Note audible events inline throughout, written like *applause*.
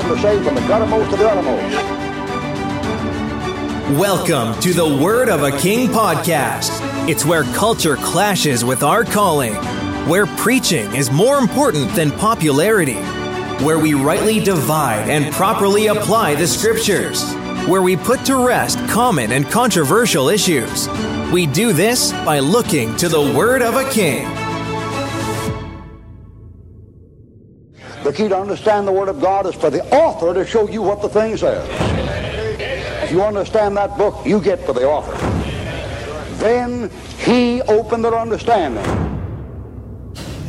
from the guttermost to the uttermost. Welcome to the Word of a King podcast. It's where culture clashes with our calling, where preaching is more important than popularity, where we rightly divide and properly apply the scriptures, where we put to rest common and controversial issues. We do this by looking to the Word of a King. The key to understand the Word of God is for the author to show you what the thing says. If you understand that book, you get to the author. Then he opened their understanding.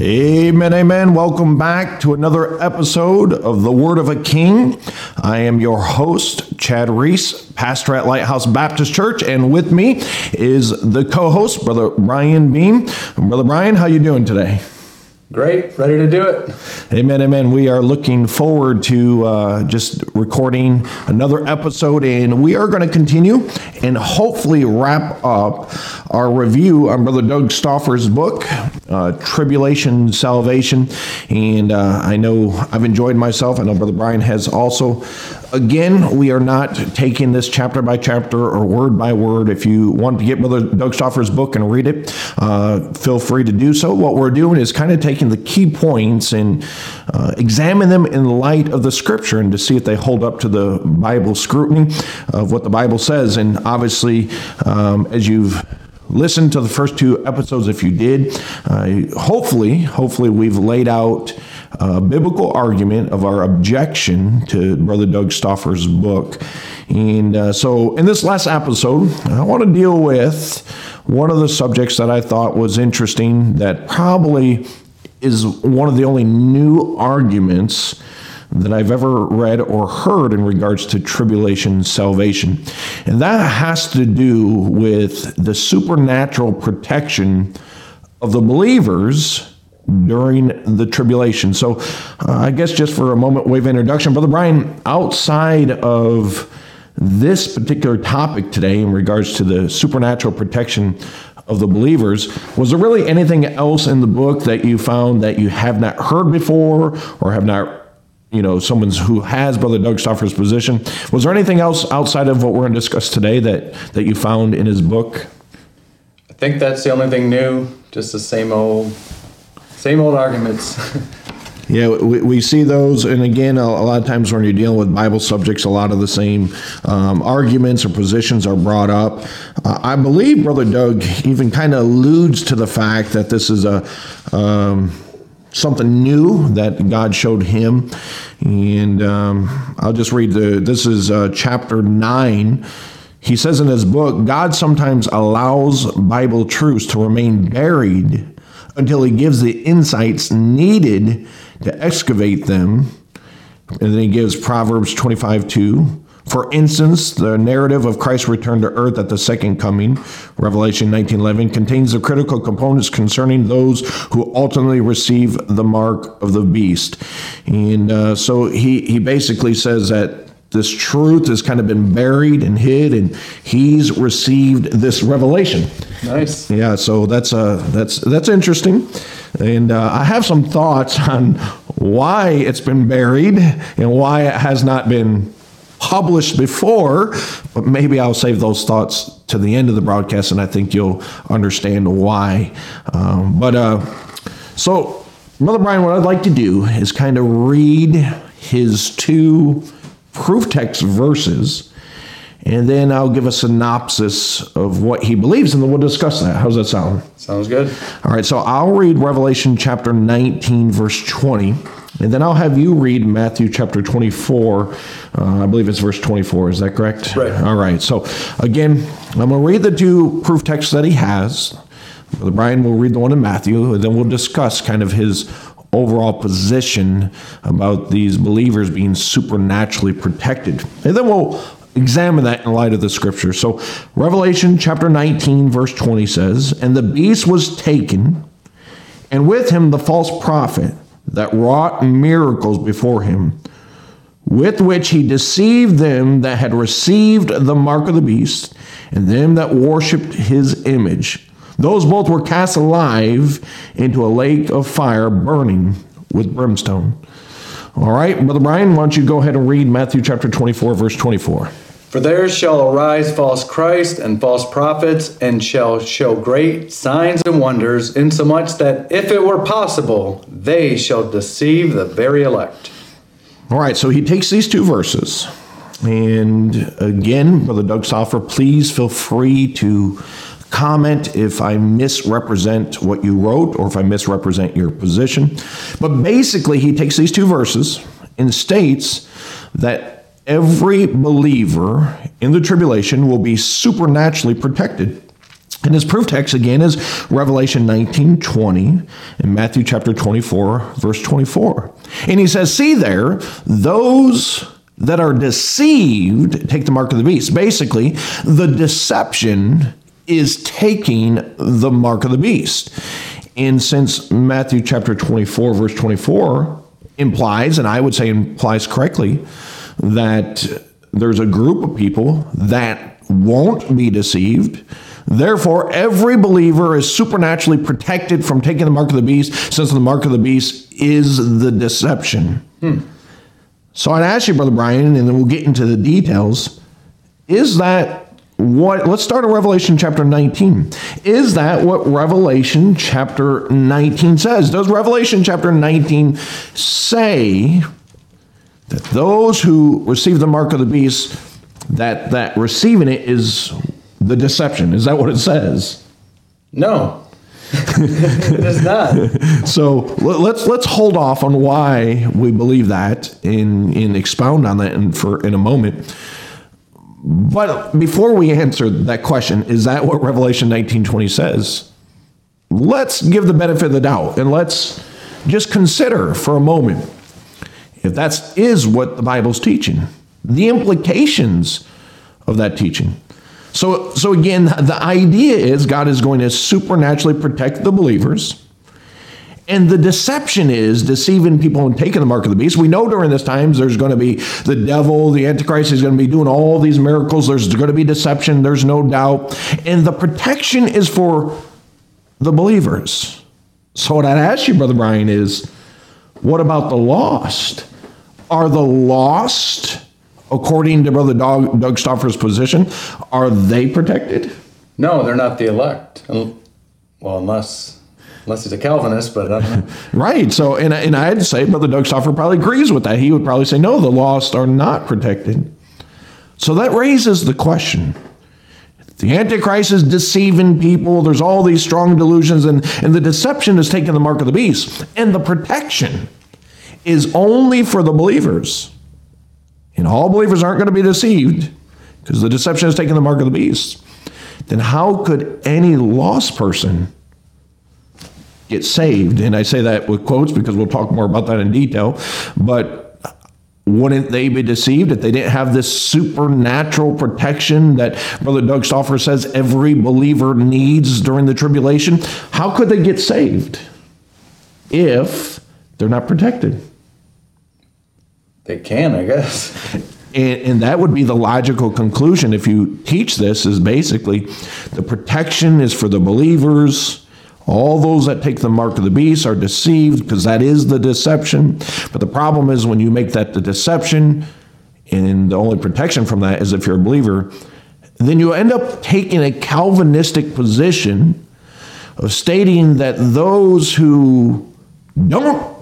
Amen, amen. Welcome back to another episode of The Word of a King. I am your host, Chad Reese, pastor at Lighthouse Baptist Church, and with me is the co-host, Brother Brian Beam. Brother Brian, how you doing today? Great, ready to do it. Amen, amen. We are looking forward to uh, just recording another episode, and we are going to continue and hopefully wrap up our review on Brother Doug Stauffer's book, uh, Tribulation Salvation. And uh, I know I've enjoyed myself. I know Brother Brian has also. Again, we are not taking this chapter by chapter or word by word. If you want to get Brother Doug Stauffer's book and read it, uh, feel free to do so. What we're doing is kind of taking the key points and uh, examine them in light of the scripture and to see if they hold up to the Bible scrutiny of what the Bible says. And obviously, um, as you've listened to the first two episodes, if you did, uh, hopefully, hopefully we've laid out a biblical argument of our objection to Brother Doug Stauffer's book. And uh, so, in this last episode, I want to deal with one of the subjects that I thought was interesting that probably is one of the only new arguments that I've ever read or heard in regards to tribulation salvation. And that has to do with the supernatural protection of the believers during the tribulation. So, uh, I guess just for a moment, wave introduction, Brother Brian, outside of this particular topic today in regards to the supernatural protection of the believers, was there really anything else in the book that you found that you have not heard before or have not? You know, someone who has Brother Doug Stauffer's position. Was there anything else outside of what we're going to discuss today that, that you found in his book? I think that's the only thing new. Just the same old, same old arguments. *laughs* Yeah, we, we see those, and again, a, a lot of times when you're dealing with Bible subjects, a lot of the same um, arguments or positions are brought up. Uh, I believe Brother Doug even kind of alludes to the fact that this is a um, something new that God showed him, and um, I'll just read the. This is uh, chapter nine. He says in his book, God sometimes allows Bible truths to remain buried until he gives the insights needed to excavate them. And then he gives Proverbs 25 2. For instance, the narrative of Christ's return to earth at the second coming, Revelation 19:11, contains the critical components concerning those who ultimately receive the mark of the beast. And uh, so he, he basically says that this truth has kind of been buried and hid, and he's received this revelation. nice. Yeah, so that's uh that's that's interesting, and uh, I have some thoughts on why it's been buried and why it has not been published before. But maybe I'll save those thoughts to the end of the broadcast, and I think you'll understand why. Um, but uh, so, Brother Brian, what I'd like to do is kind of read his two proof text verses and then I'll give a synopsis of what he believes, and then we'll discuss that. How's that sound? Sounds good. All right, so I'll read Revelation chapter 19, verse 20, and then I'll have you read Matthew chapter 24. Uh, I believe it's verse 24. Is that correct? Right. All right, so again, I'm going to read the two proof texts that he has. Brother Brian will read the one in Matthew, and then we'll discuss kind of his overall position about these believers being supernaturally protected. And then we'll examine that in light of the scripture. So, Revelation chapter 19, verse 20 says, And the beast was taken, and with him the false prophet that wrought miracles before him, with which he deceived them that had received the mark of the beast, and them that worshipped his image. Those both were cast alive into a lake of fire burning with brimstone. All right, Brother Brian, why don't you go ahead and read Matthew chapter 24, verse 24. For there shall arise false Christ and false prophets, and shall show great signs and wonders, insomuch that if it were possible, they shall deceive the very elect. All right, so he takes these two verses. And again, Brother Doug Stauffer, please feel free to comment if I misrepresent what you wrote or if I misrepresent your position. But basically, he takes these two verses and states that every believer in the tribulation will be supernaturally protected. And his proof text again is Revelation 19 20 and Matthew chapter 24, verse 24. And he says, See there, those that are deceived take the mark of the beast. Basically, the deception is taking the mark of the beast. And since Matthew chapter 24, verse 24 implies, and I would say implies correctly, that there's a group of people that won't be deceived. Therefore, every believer is supernaturally protected from taking the mark of the beast, since the mark of the beast is the deception. Hmm. So I'd ask you, Brother Brian, and then we'll get into the details. Is that what let's start in revelation chapter 19 is that what revelation chapter 19 says? Does revelation chapter 19 say that those who receive the mark of the beast that that receiving it is the deception? Is that what it says? No. *laughs* It is not. *laughs* So let's let's hold off on why we believe that and, and expound on that in, for in a moment but before we answer that question, is that what Revelation 19:20 says? Let's give the benefit of the doubt and let's just consider for a moment if that is what the Bible's teaching, the implications of that teaching. So, so again, the idea is God is going to supernaturally protect the believers and the deception is deceiving people and taking the mark of the beast. We know during this times there's going to be the devil, the Antichrist is going to be doing all these miracles. There's going to be deception, there's no doubt. And the protection is for the believers. So, what I'd ask you, Brother Brian, is what about the lost? Are the lost, according to Brother Doug, Doug Stauffer's position, are they protected? No, they're not the elect. Well, unless unless he's a Calvinist, but uh, *laughs* right. So, and and I'd say Brother Doug Stauffer probably agrees with that. He would probably say, no, the lost are not protected. So that raises the question. The Antichrist is deceiving people. There's all these strong delusions, and, and the deception is taking the mark of the beast. And the protection is only for the believers. And all believers aren't going to be deceived because the deception is taking the mark of the beast. Then how could any lost person get saved. And I say that with quotes because we'll talk more about that in detail. But wouldn't they be deceived if they didn't have this supernatural protection that Brother Doug Stauffer says every believer needs during the tribulation? How could they get saved if they're not protected? They can, I guess. And, and, that would be the logical conclusion if you teach this is basically the protection is for the believers all those that take the mark of the beast are deceived because that is the deception. But the problem is when you make that the deception, and the only protection from that is if you're a believer, then you end up taking a Calvinistic position of stating that those who don't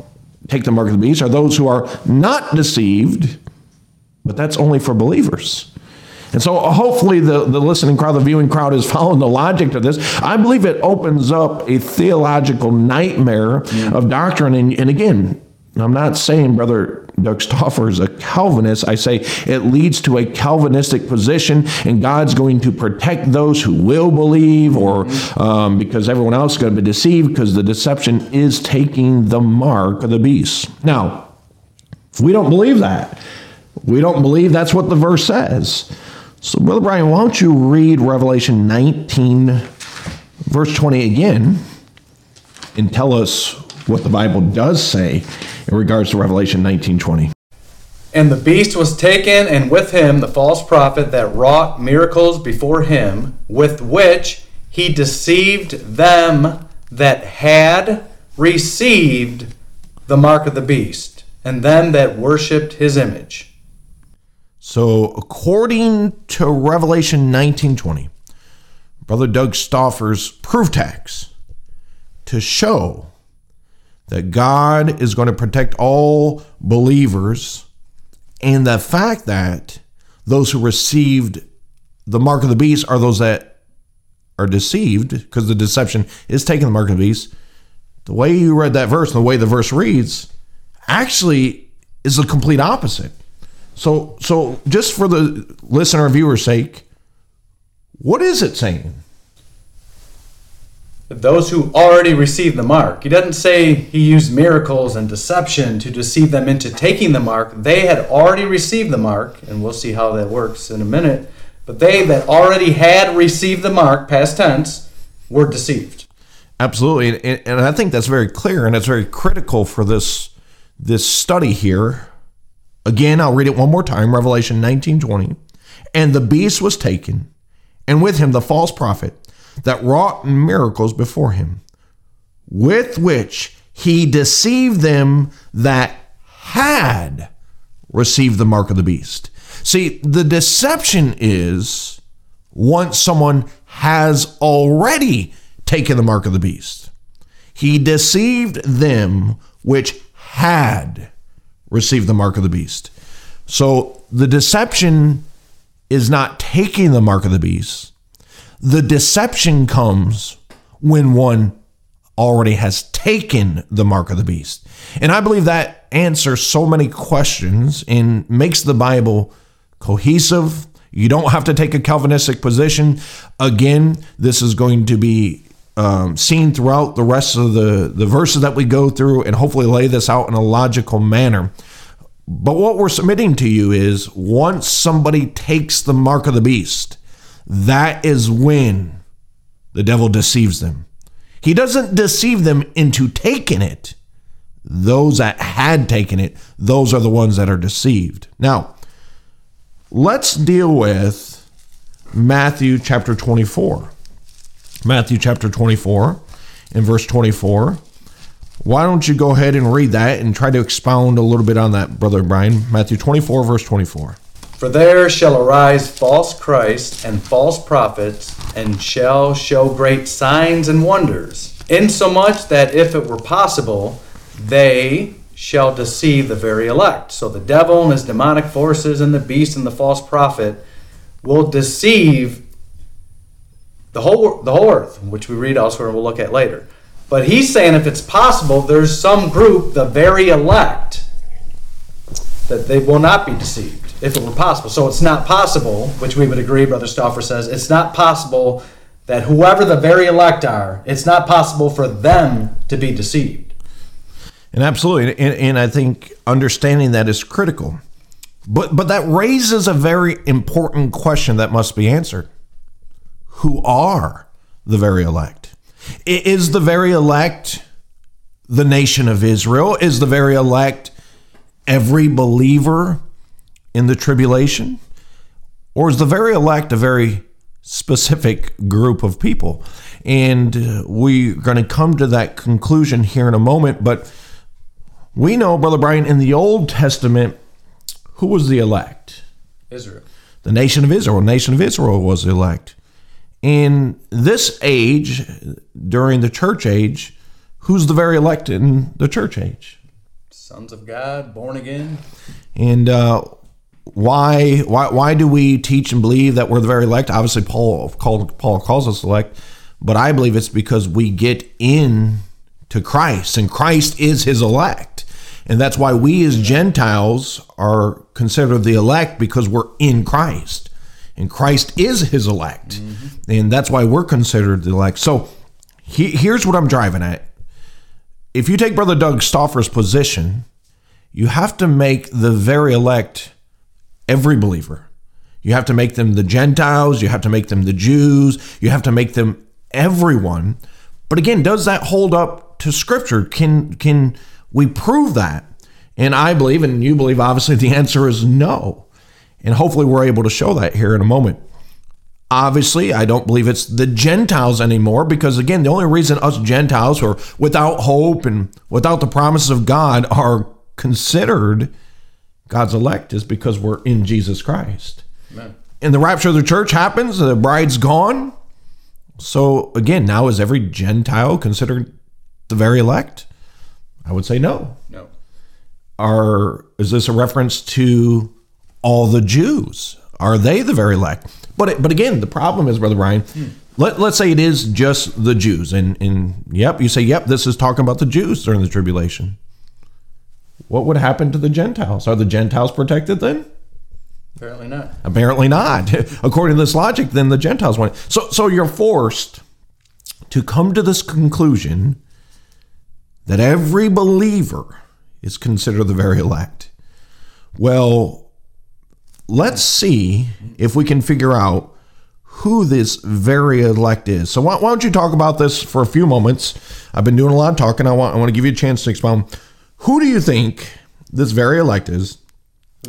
take the mark of the beast are those who are not deceived, but that's only for believers. And so hopefully the, the listening crowd, the viewing crowd is *laughs* following the logic to this. I believe it opens up a theological nightmare mm. of doctrine. And, and again, I'm not saying Brother Doug Stauffer is a Calvinist. I say it leads to a Calvinistic position, and God's going to protect those who will believe, or um, because everyone else is going to be deceived, because the deception is taking the mark of the beast. Now, if we don't believe that, we don't believe that's what the verse says. So, Brother Brian, why don't you read Revelation 19, verse 20 again, and tell us what the Bible does say in regards to Revelation 19, 20. And the beast was taken, and with him the false prophet that wrought miracles before him, with which he deceived them that had received the mark of the beast and them that worshipped his image. So, according to Revelation 19:20, Brother Doug Stauffer's proof text to show that God is going to protect all believers and the fact that those who received the mark of the beast are those that are deceived because the deception is taking the mark of the beast. The way you read that verse and the way the verse reads actually is the complete opposite. So, so just for the listener viewer's sake, what is it saying? Those who already received the mark. He doesn't say he used miracles and deception to deceive them into taking the mark. They had already received the mark, and we'll see how that works in a minute. But they that already had received the mark, past tense, were deceived. Absolutely, and, and I think that's very clear, and it's very critical for this this study here. Again, I'll read it one more time. Revelation nineteen twenty, and the beast was taken, and with him the false prophet that wrought miracles before him, with which he deceived them that had received the mark of the beast. See, the deception is once someone has already taken the mark of the beast, he deceived them which had received the mark of the beast. So the deception is not taking the mark of the beast the deception comes when one already has taken the mark of the beast. And I believe that answers so many questions and makes the Bible cohesive. You don't have to take a Calvinistic position. Again, this is going to be um, seen throughout the rest of the, the verses that we go through and hopefully lay this out in a logical manner. But what we're submitting to you is once somebody takes the mark of the beast, that is when the devil deceives them. He doesn't deceive them into taking it. Those that had taken it, those are the ones that are deceived. Now, let's deal with Matthew chapter 24. Matthew chapter 24 and verse 24. Why don't you go ahead and read that and try to expound a little bit on that, Brother Brian? Matthew 24, verse 24. For there shall arise false Christs and false prophets, and shall show great signs and wonders, insomuch that if it were possible, they shall deceive the very elect. So the devil and his demonic forces and the beast and the false prophet will deceive the whole the whole earth, which we read elsewhere and we'll look at later. But he's saying if it's possible, there's some group, the very elect, that they will not be deceived if it were possible. So it's not possible, which we would agree, Brother Stauffer says, it's not possible that whoever the very elect are, it's not possible for them to be deceived. And absolutely, and, and I think understanding that is critical. But but that raises a very important question that must be answered. Who are the very elect? Is the very elect the nation of Israel? Is the very elect every believer in the tribulation? Or is the very elect a very specific group of people? And uh, we're going to come to that conclusion here in a moment. But we know, Brother Brian, in the Old Testament, who was the elect? Israel. The nation of Israel. The nation of Israel was the elect. In this age, during the church age, who's the very elect in the church age? Sons of God, born again. And uh, why why why do we teach and believe that we're the very elect? Obviously, Paul called Paul calls us elect, but I believe it's because we get in to Christ, and Christ is His elect, and that's why we as Gentiles are considered the elect because we're in Christ, and Christ is His elect, mm-hmm. and that's why we're considered the elect. So he, here's what I'm driving at. If you take Brother Doug Stauffer's position, you have to make the very elect every believer. You have to make them the Gentiles, you have to make them the Jews, you have to make them everyone. But again, does that hold up to scripture? Can can we prove that? And I believe and you believe obviously the answer is no. And hopefully we're able to show that here in a moment. Obviously, I don't believe it's the Gentiles anymore because, again, the only reason us Gentiles who are without hope and without the promises of God are considered God's elect is because we're in Jesus Christ. Amen. And the rapture of the church happens, the bride's gone. So again, now is every Gentile considered the very elect? I would say no. No. Are is this a reference to all the Jews? Are they the very elect? But but again, the problem is, brother Brian. Let, let's say it is just the Jews, and and yep, you say yep, this is talking about the Jews during the tribulation. What would happen to the Gentiles? Are the Gentiles protected then? Apparently not. Apparently not. *laughs* According to this logic, then the Gentiles went. So so you're forced to come to this conclusion that every believer is considered the very elect. Well, let's see if we can figure out who this very elect is. So why, why don't you talk about this for a few moments? I've been doing a lot of talking. I want I want to give you a chance to expound. Who do you think this very elect is?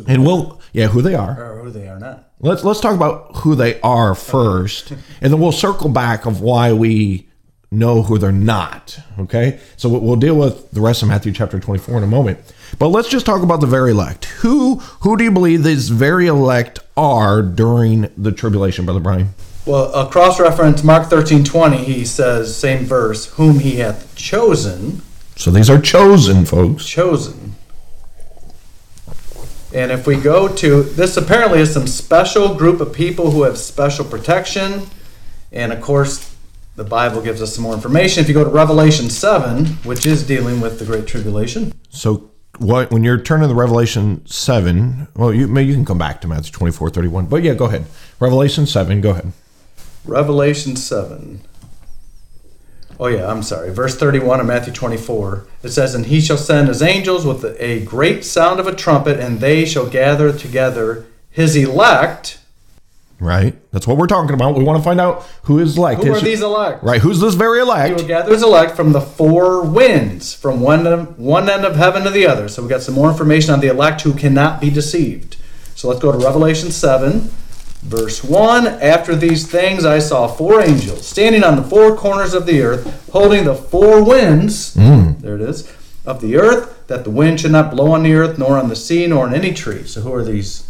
And we'll yeah, who they are. Or who they are not. Let's let's talk about who they are first, and then we'll circle back of why we know who they're not. Okay, so we'll- deal with the rest of Matthew chapter twenty four in a moment. But let's just talk about the very elect. Who who do you believe these very elect are during the tribulation, brother Brian? Well, a cross reference, Mark thirteen twenty, he says, same verse, whom he hath chosen, So these are chosen folks. chosen. And if we go to this, apparently is some special group of people who have special protection. And of course, the Bible gives us some more information. If you go to Revelation 7, which is dealing with the Great Tribulation, So what when you're turning to Revelation seven? Well, you maybe you can come back to Matthew twenty four thirty one. But yeah, go ahead. Revelation seven. Go ahead. Revelation 7. Oh, yeah, I'm sorry. Verse 31 of Matthew 24. It says, And he shall send his angels with a great sound of a trumpet, and they shall gather together his elect. Right. That's what we're talking about. We want to find out who is elect. Who are these elect? Right. Who's this very He will elect? gather his elect from the four winds, from one end, one end of heaven to the other. So we got some more information on the elect who cannot be deceived. So let's go to Revelation 7, verse 1. After these things I saw four angels standing on the four corners of the earth, holding the four winds, mm. there it is, of the earth, that the wind should not blow on the earth, nor on the sea, nor on any tree. So who are these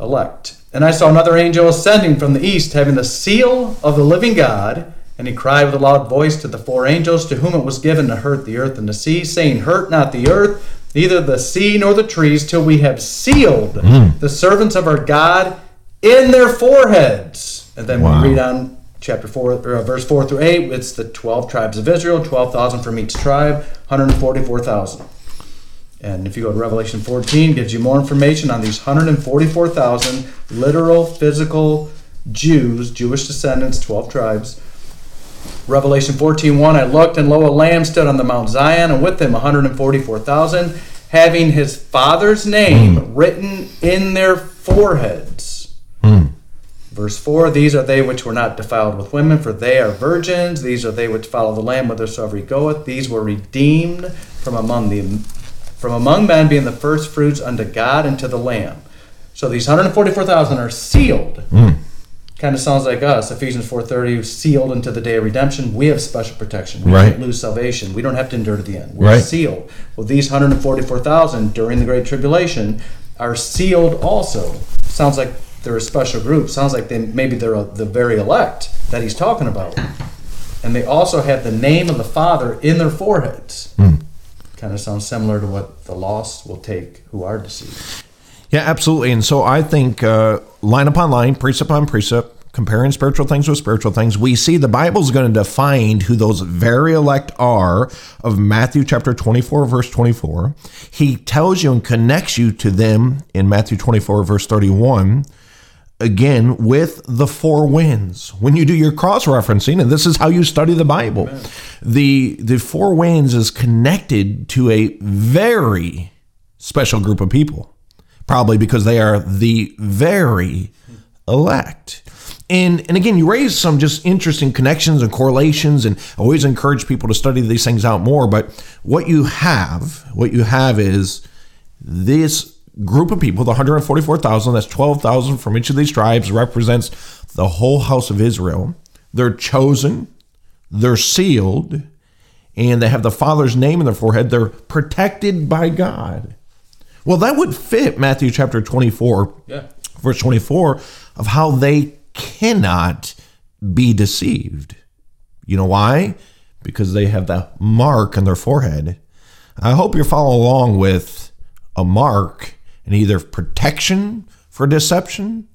elect. And I saw another angel ascending from the east, having the seal of the living God. And he cried with a loud voice to the four angels to whom it was given to hurt the earth and the sea, saying, Hurt not the earth, neither the sea nor the trees, till we have sealed the servants of our God in their foreheads. And then Wow. we read on chapter 4, or uh, verse 4 through 8, it's the 12 tribes of Israel, 12,000 from each tribe, 144,000. And if you go to Revelation 14, gives you more information on these 144,000 literal, physical Jews, Jewish descendants, 12 tribes. Revelation 14:1 I looked and lo a lamb stood on the Mount Zion and with him 144,000 having his father's name hmm. written in their foreheads. Hmm. Verse 4 These are they which were not defiled with women, for they are virgins. These are they which follow the Lamb whithersoever he goeth. These were redeemed from among the from among men, being the first fruits unto God and to the Lamb. So these 144,000 are sealed. Hmm. Kind of sounds like us. Ephesians 4:30, sealed into the day of redemption. We have special protection. We Right. don't lose salvation. We don't have to endure to the end. We're Right. sealed. Well, these 144,000 during the Great Tribulation are sealed also. Sounds like they're a special group. Sounds like they maybe they're a, the very elect that he's talking about. And they also have the name of the Father in their foreheads. Hmm. Kind of sounds similar to what the lost will take who are deceived. Yeah, absolutely. And so I think uh, line upon line, precept upon precept, comparing spiritual things with spiritual things, we see the Bible's going to define who those very elect are of Matthew chapter 24, verse 24. He tells you and connects you to them in Matthew 24, verse 31 again with the four winds. When you do your cross referencing and this is how you study the bible the the four winds is connected to a very special group of people probably because they are the very elect. And and again you raise some just interesting connections and correlations and I always encourage people to study these things out more but what you have what you have is this group of people, the 144,000, that's 12,000 from each of these tribes, represents the whole house of Israel. They're chosen, they're sealed, and they have the Father's name in their forehead. They're protected by God. Well, that would fit Matthew chapter 24, Yeah. verse 24, of how they cannot be deceived. You know why? Because they have the mark on their forehead. I hope you're following along with a mark and either protection for deception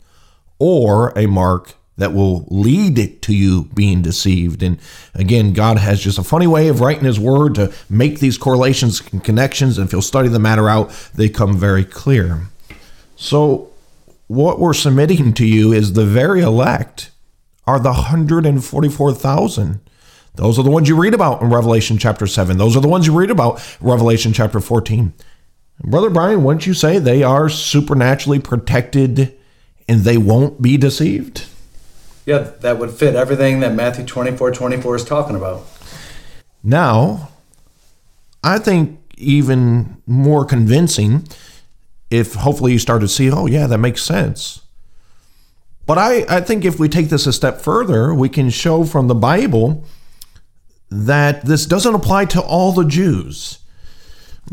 or a mark that will lead to you being deceived. And again, God has just a funny way of writing His Word to make these correlations and connections. And if you'll study the matter out, they come very clear. So, what we're submitting to you is the very elect are the 144,000. Those are the ones you read about in Revelation chapter 7. Those are the ones you read about Revelation chapter 14. Brother Brian, wouldn't you say they are supernaturally protected and they won't be deceived? Yeah, that would fit everything that Matthew 24 24 is talking about. Now, I think even more convincing if hopefully you start to see, oh, yeah, that makes sense. But I, I think if we take this a step further, we can show from the Bible that this doesn't apply to all the Jews.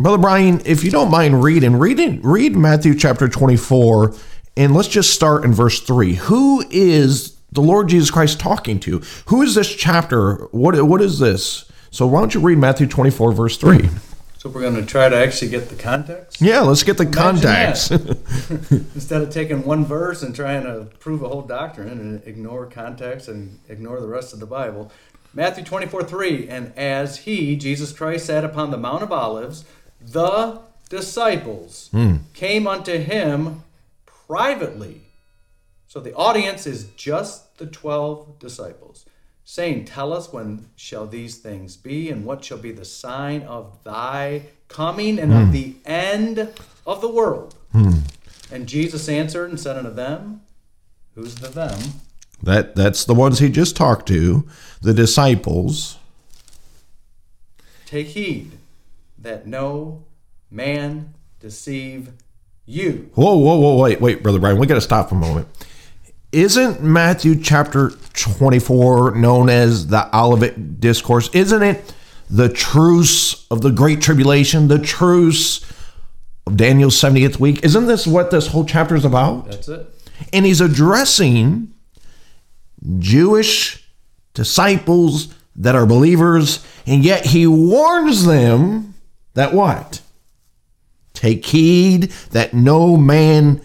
Brother Brian, if you don't mind reading, read, read Matthew chapter 24, and let's just start in verse 3. Who is the Lord Jesus Christ talking to? Who is this chapter? What, what is this? So why don't you read Matthew 24, verse 3? So we're going to try to actually get the context Yeah, let's get the Imagine context. *laughs* *laughs* instead of taking one verse and trying to prove a whole doctrine and ignore context and ignore the rest of the Bible. Matthew 24 3 And as he, Jesus Christ, sat upon the Mount of Olives, the disciples hmm. came unto him privately. So the audience is just the 12 disciples, saying, Tell us when shall these things be, and what shall be the sign of thy coming and of hmm. the end of the world? Hmm. And Jesus answered and said unto them, Who's the them? that that's the ones he just talked to, the disciples. Take heed that no man deceive you. Whoa, whoa, whoa, wait, wait, brother Brian, we got to stop for a moment. Isn't Matthew chapter 24 known as the Olivet Discourse? Isn't it the truce of the Great Tribulation, the truce of Daniel's 70th week? Isn't this what this whole chapter is about? That's it. And he's addressing Jewish disciples that are believers, and yet he warns them that what? Take heed that no man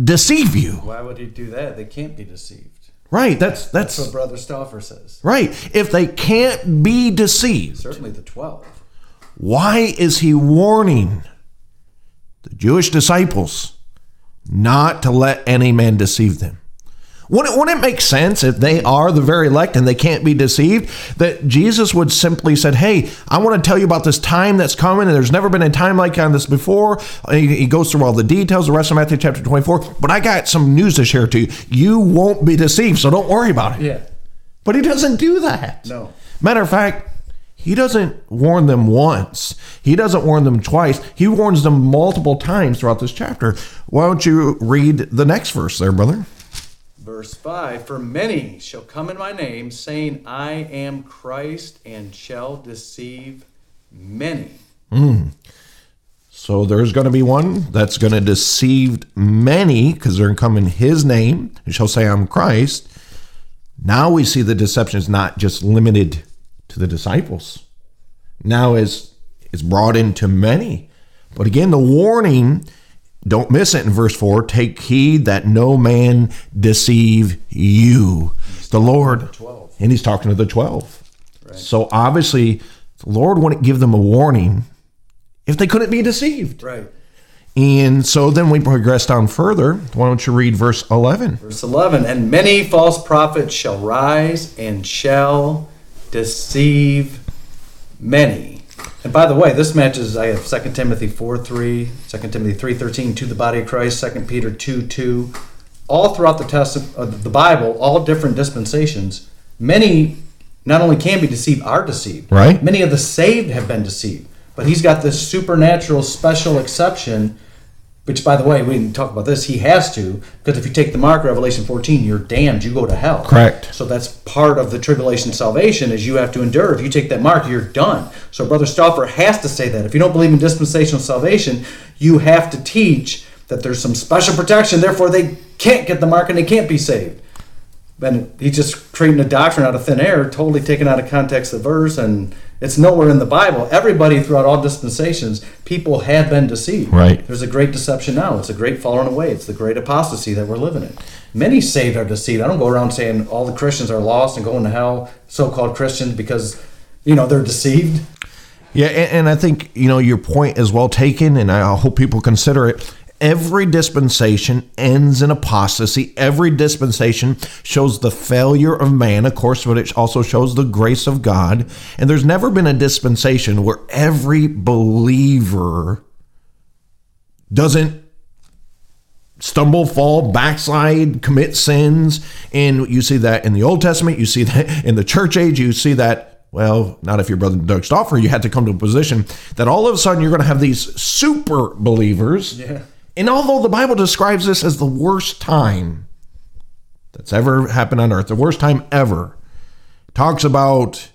deceive you. Why would he do that? They can't be deceived. Right, that's That's that's what Brother Stauffer says. right. If they can't be deceived, Certainly the 12. why is he warning the Jewish disciples not to let any man deceive them? Wouldn't, wouldn't it make sense if they are the very elect and they can't be deceived that Jesus would simply said, "Hey, I want to tell you about this time that's coming, and there's never been a time like on this before." He, he goes through all the details, the rest of Matthew chapter 24. But I got some news to share to you. You won't be deceived, so don't worry about it. Yeah. But he doesn't do that. No. Matter of fact, he doesn't warn them once. He doesn't warn them twice. He warns them multiple times throughout this chapter. Why don't you read the next verse there, brother? Verse 5 For many shall come in my name, saying, I am Christ, and shall deceive many. Hmm. So there's going to be one that's going to deceive many because they're going to come in his name and shall say, I'm Christ. Now we see the deception is not just limited to the disciples. Now is is brought into many. But again, the warning, don't miss it in verse 4 take heed that no man deceive you. The Lord, 12. and he's talking to the 12. So obviously, the Lord wouldn't give them a warning if they couldn't be deceived. Right. And so then we progress down further. Why don't you read verse 11? Verse 11 And many false prophets shall rise and shall deceive many. And by the way, this matches, I have 2 Timothy 4 3, 2 Timothy three thirteen to the body of Christ, 2 Peter 2 2. All throughout the, test, of the Bible, all different dispensations, many not only can be deceived, are deceived. Right. Many of the saved have been deceived. But he's got this supernatural special exception Which, by the way, we didn't talk about this. He has to, because if you take the mark Revelation 14, you're damned. You go to hell. Correct. So that's part of the tribulation salvation is you have to endure. If you take that mark, you're done. So Brother Stauffer has to say that. If you don't believe in dispensational salvation, you have to teach that there's some special protection. Therefore, they can't get the mark and they can't be saved. And he's just creating a doctrine out of thin air, totally taken out of context the verse, and it's nowhere in the Bible. Everybody throughout all dispensations, people have been deceived. Right. There's a great deception now. It's a great falling away. It's the great apostasy that we're living in. Many saved are deceived. I don't go around saying all the Christians are lost and going to hell, so-called Christians, because you know they're deceived. Yeah, and, and I think you know your point is well taken, and I hope people consider it. Every dispensation ends in apostasy. Every dispensation shows the failure of man, of course, but it also shows the grace of God. And there's never been a dispensation where every believer doesn't stumble, fall, backslide, commit sins. And you see that in the Old Testament, you see *laughs* that in the church age, you see that well, not if you're brother Doug Stauffer, you had to come to a position that all of a sudden you're going to have these super believers. Yeah. And although the Bible describes this as the worst time that's ever happened on earth, the worst time ever, talks about,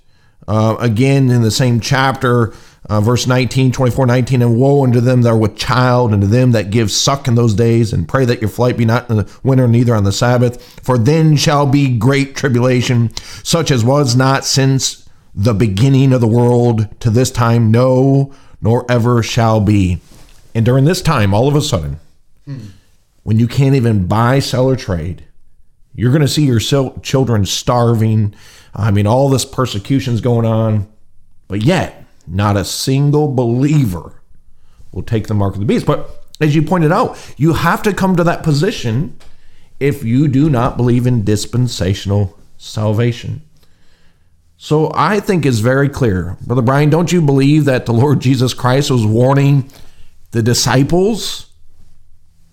uh, again in the same chapter, uh, verse 19, 24, 19, and woe unto them that are with child, and to them that give suck in those days, and pray that your flight be not in the winter, neither on the Sabbath. For then shall be great tribulation, such as was not since the beginning of the world to this time, no, nor ever shall be. And during this time, all of a sudden, when you can't even buy, sell, or trade, you're going to see your children starving. I mean, all this persecution's going on, but yet not a single believer will take the mark of the beast. But as you pointed out, you have to come to that position if you do not believe in dispensational salvation. So I think it's very clear. Brother Brian, don't you believe that the Lord Jesus Christ was warning the disciples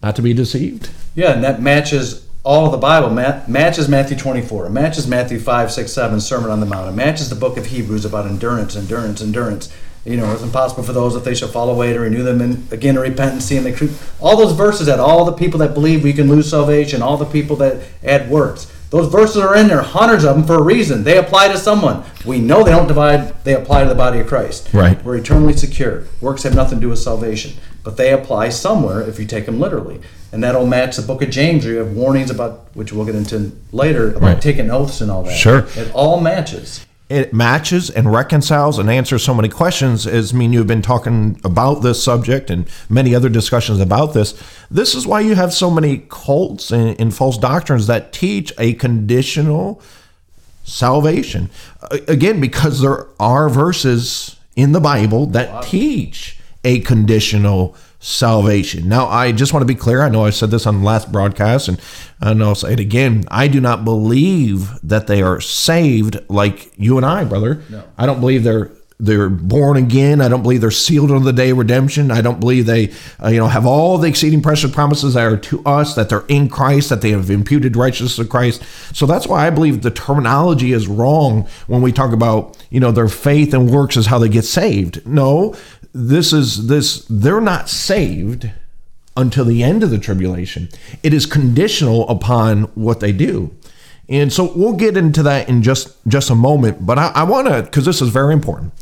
not to be deceived? Yeah, and that matches all of the Bible. Ma- matches Matthew 24. It matches Matthew 5, 6, 7, Sermon on the Mount. It matches the book of Hebrews about endurance, endurance, endurance. You know, it's impossible for those if they shall fall away to renew them and again to repentance and they cre- all those verses that all the people that believe we can lose salvation, all the people that add works. Those verses are in there, hundreds of them for a reason. They apply to someone. We know they don't divide, they apply to the body of Christ. Right. We're eternally secure. Works have nothing to do with salvation, but they apply somewhere if you take them literally. And that'll match the book of James where you have warnings about, which we'll get into later, about Right. taking oaths and all that. Sure. It all matches. It matches and reconciles and answers so many questions as mean you've been talking about this subject and many other discussions about this. This is why you have so many cults and, and false doctrines that teach a conditional salvation. Again because there are verses in the bible that teach a conditional salvation now i just want to be clear i know i said this on the last broadcast and and i'll say it again i do not believe that they are saved like you and i brother no. i don't believe they're they're born again. I don't believe they're sealed on the day of redemption. I don't believe they, uh, you know, have all the exceeding precious promises that are to us, that they're in Christ, that they have imputed righteousness of Christ. So that's why I believe the terminology is wrong when we talk about, you know, their faith and works is how they get saved. No, this is this, they're not saved until the end of the tribulation. It is conditional upon what they do. And so we'll get into that in just just a moment. But I, I want to, because this is very important.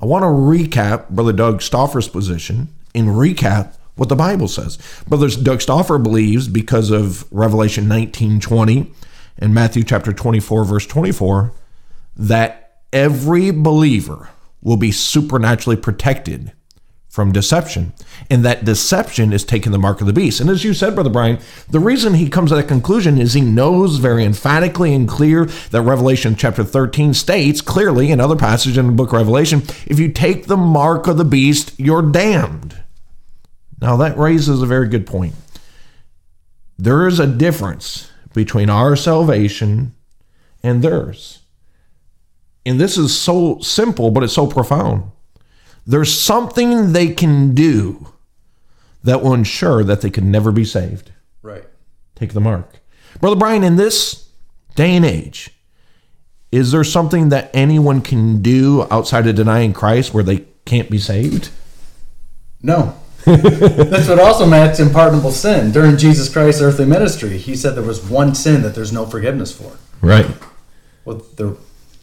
I want to recap Brother Doug Stauffer's position and recap what the Bible says. Brother Doug Stauffer believes because of Revelation 19 20 and Matthew chapter 24, verse 24, that every believer will be supernaturally protected from deception. And that deception is taking the mark of the beast. And as you said, Brother Brian, the reason he comes to that conclusion is he knows very emphatically and clear that Revelation chapter 13 states clearly in other passages in the book of Revelation if you take the mark of the beast, you're damned. Now that raises a very good point. There is a difference between our salvation and theirs. And this is so simple, but it's so profound. There's something they can do that will ensure that they can never be saved. Right. Take the mark. Brother Brian, in this day and age, is there something that anyone can do outside of denying Christ where they can't be saved? No. *laughs* That's what also matched unpardonable sin. During Jesus Christ's earthly ministry, he said there was one sin that there's no forgiveness for. Right. Well, there,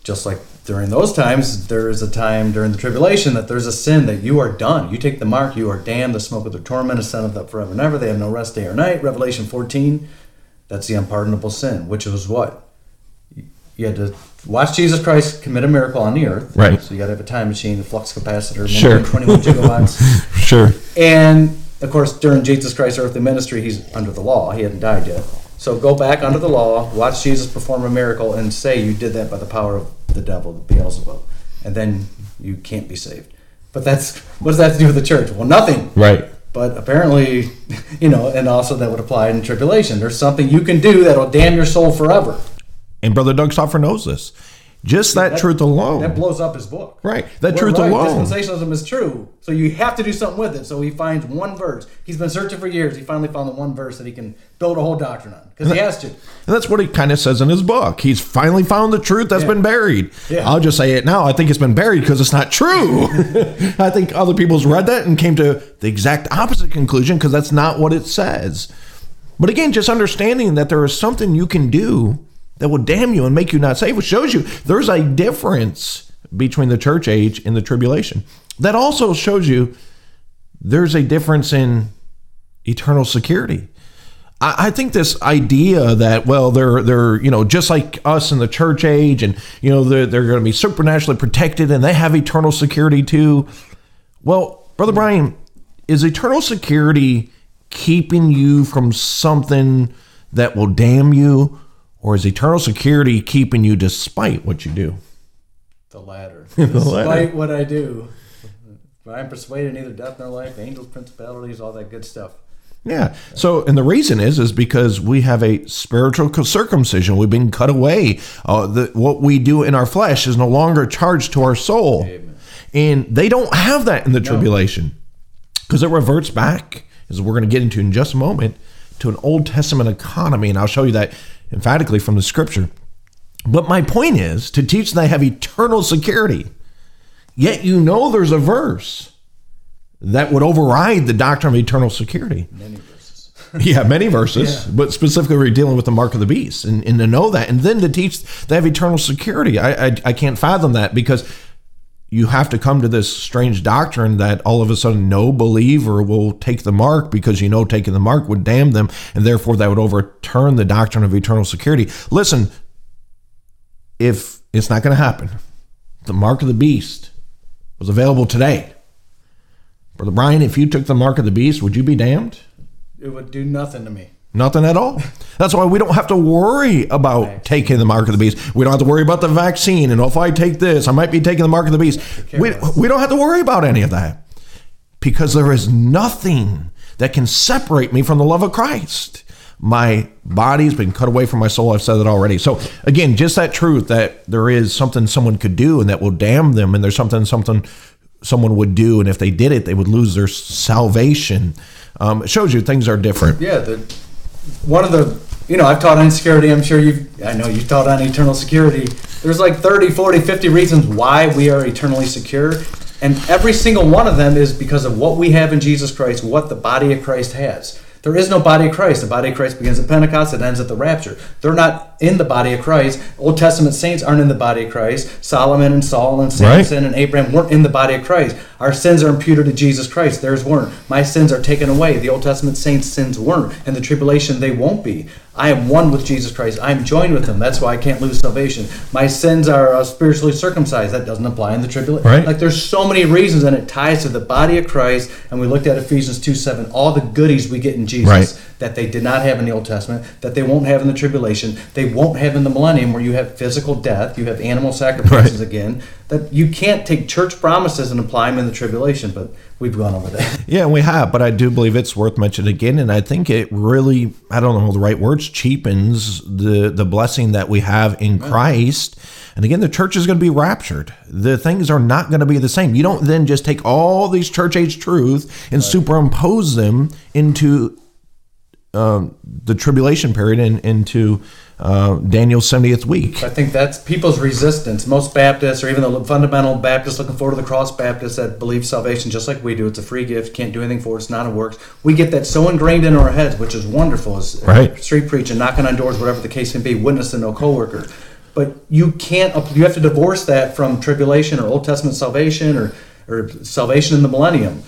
just like during those times, there is a time during the tribulation that there's a sin that you are done. You take the mark, you are damned. The smoke of their torment is sent up forever and ever. They have no rest day or night. Revelation 14, that's the unpardonable sin, which was what? You had to watch Jesus Christ commit a miracle on the earth. Right. So you got to have a time machine, a flux capacitor, Sure. 21 gigawatts. *laughs* Sure. And of course, during Jesus Christ's earthly ministry, he's under the law. He hadn't died yet. So go back under the law, watch Jesus perform a miracle, and say you did that by the power of the devil, the Beelzebub, and then you can't be saved. But that's what does that have to do with the church? Well, nothing. Right. But apparently, *laughs* you know, and also that would apply in tribulation. There's something you can do that'll damn your soul forever. And Brother Doug Stauffer knows this. Just that, truth alone. That blows up his book. Right. That We're truth right. alone. Dispensationalism is true. So you have to do something with it. So he finds one verse. He's been searching for years. He finally found the one verse that he can build a whole doctrine on because he has to. And that's what he kind of says in his book. He's finally found the truth that's Yeah. been buried. Yeah. I'll just say it now. I think it's been buried because it's not true. *laughs* I think other people's read that and came to the exact opposite conclusion because that's not what it says. But again, just understanding that there is something you can do that will damn you and make you not saved, which shows you there's a difference between the church age and the tribulation. That also shows you there's a difference in eternal security. I I think this idea that well they're they're you know just like us in the church age and you know they're, they're going to be supernaturally protected and they have eternal security too. Well, brother Brian, is eternal security keeping you from something that will damn you, or is eternal security keeping you despite what you do? The latter. *laughs* The Despite latter. what I do. I am persuaded neither death nor life, angels, principalities, all that good stuff. Yeah. So, and the reason is, is because we have a spiritual circumcision. We've been cut away. Uh, the, what we do in our flesh is no longer charged to our soul. Amen. And they don't have that in the tribulation because it reverts back, as we're going to get into in just a moment, to an Old Testament economy. And I'll show you that emphatically from the scripture. But my point is to teach that they have eternal security. Yet you know there's a verse that would override the doctrine of eternal security. Many verses. *laughs* Yeah, many verses, but specifically we're dealing with the mark of the beast, and, and to know that, and then to teach they have eternal security. I, I I can't fathom that because you have to come to this strange doctrine that all of a sudden no believer will take the mark because you know taking the mark would damn them, and therefore that would overturn the doctrine of eternal security. Listen, if it's not going to happen, the mark of the beast was available today. Brother Brian, if you took the mark of the beast, would you be damned? It would do nothing to me. Nothing at all. That's why we don't have to worry about taking the mark of the beast. We don't have to worry about the vaccine. And if I take this, I might be taking the mark of the beast. We, we don't have to worry about any of that because there is nothing that can separate me from the love of Christ. My body's been cut away from my soul. I've said that already. So again, just that truth that there is something someone could do and that will damn them, and there's something something someone would do, and if they did it, they would lose their salvation. Um, it shows you things are different. Yeah, the one of the you know, I've taught on security, I'm sure you've I know you've taught on eternal security. There's like 30, 40, 50 reasons why we are eternally secure. And every single one of them is because of what we have in Jesus Christ, what the body of Christ has. There is no body of Christ. The body of Christ begins at Pentecost, it ends at the rapture. They're not in the body of Christ. Old Testament saints aren't in the body of Christ. Solomon and Saul and Samson and Abraham weren't in the body of Christ. Our sins are imputed to Jesus Christ. Theirs weren't. My sins are taken away. The Old Testament saints' sins weren't. And the tribulation, they won't be. I am one with Jesus Christ. I am joined with him. That's why I can't lose salvation. My sins are uh, spiritually circumcised. That doesn't apply in the tribulation. Right. Like there's so many reasons, and it ties to the body of Christ. And we looked at Ephesians 2 7, all the goodies we get in Jesus Right. that they did not have in the Old Testament, that they won't have in the tribulation, they won't have in the millennium where you have physical death, you have animal sacrifices Right. again. That you can't take church promises and apply them in the tribulation, but we've gone over that. *laughs* Yeah, we have, but I do believe it's worth mentioning again, and I think it really, I don't know the right words, cheapens the the blessing that we have in Christ. And again, the church is going to be raptured. The things are not going to be the same. You don't then just take all these church age truths and superimpose them into um, the tribulation period in, into uh, Daniel's 70th week. I think that's people's resistance. Most Baptists, or even the fundamental Baptists looking forward to the cross Baptists that believe salvation just like we do, it's a free gift, can't do anything for it, it's not a works. We get that so ingrained in our heads, which is wonderful. As Right. street preaching, knocking on doors, whatever the case may be, witnessing no coworker. But you can't, you have to divorce that from tribulation or Old Testament salvation or, or salvation in the millennium.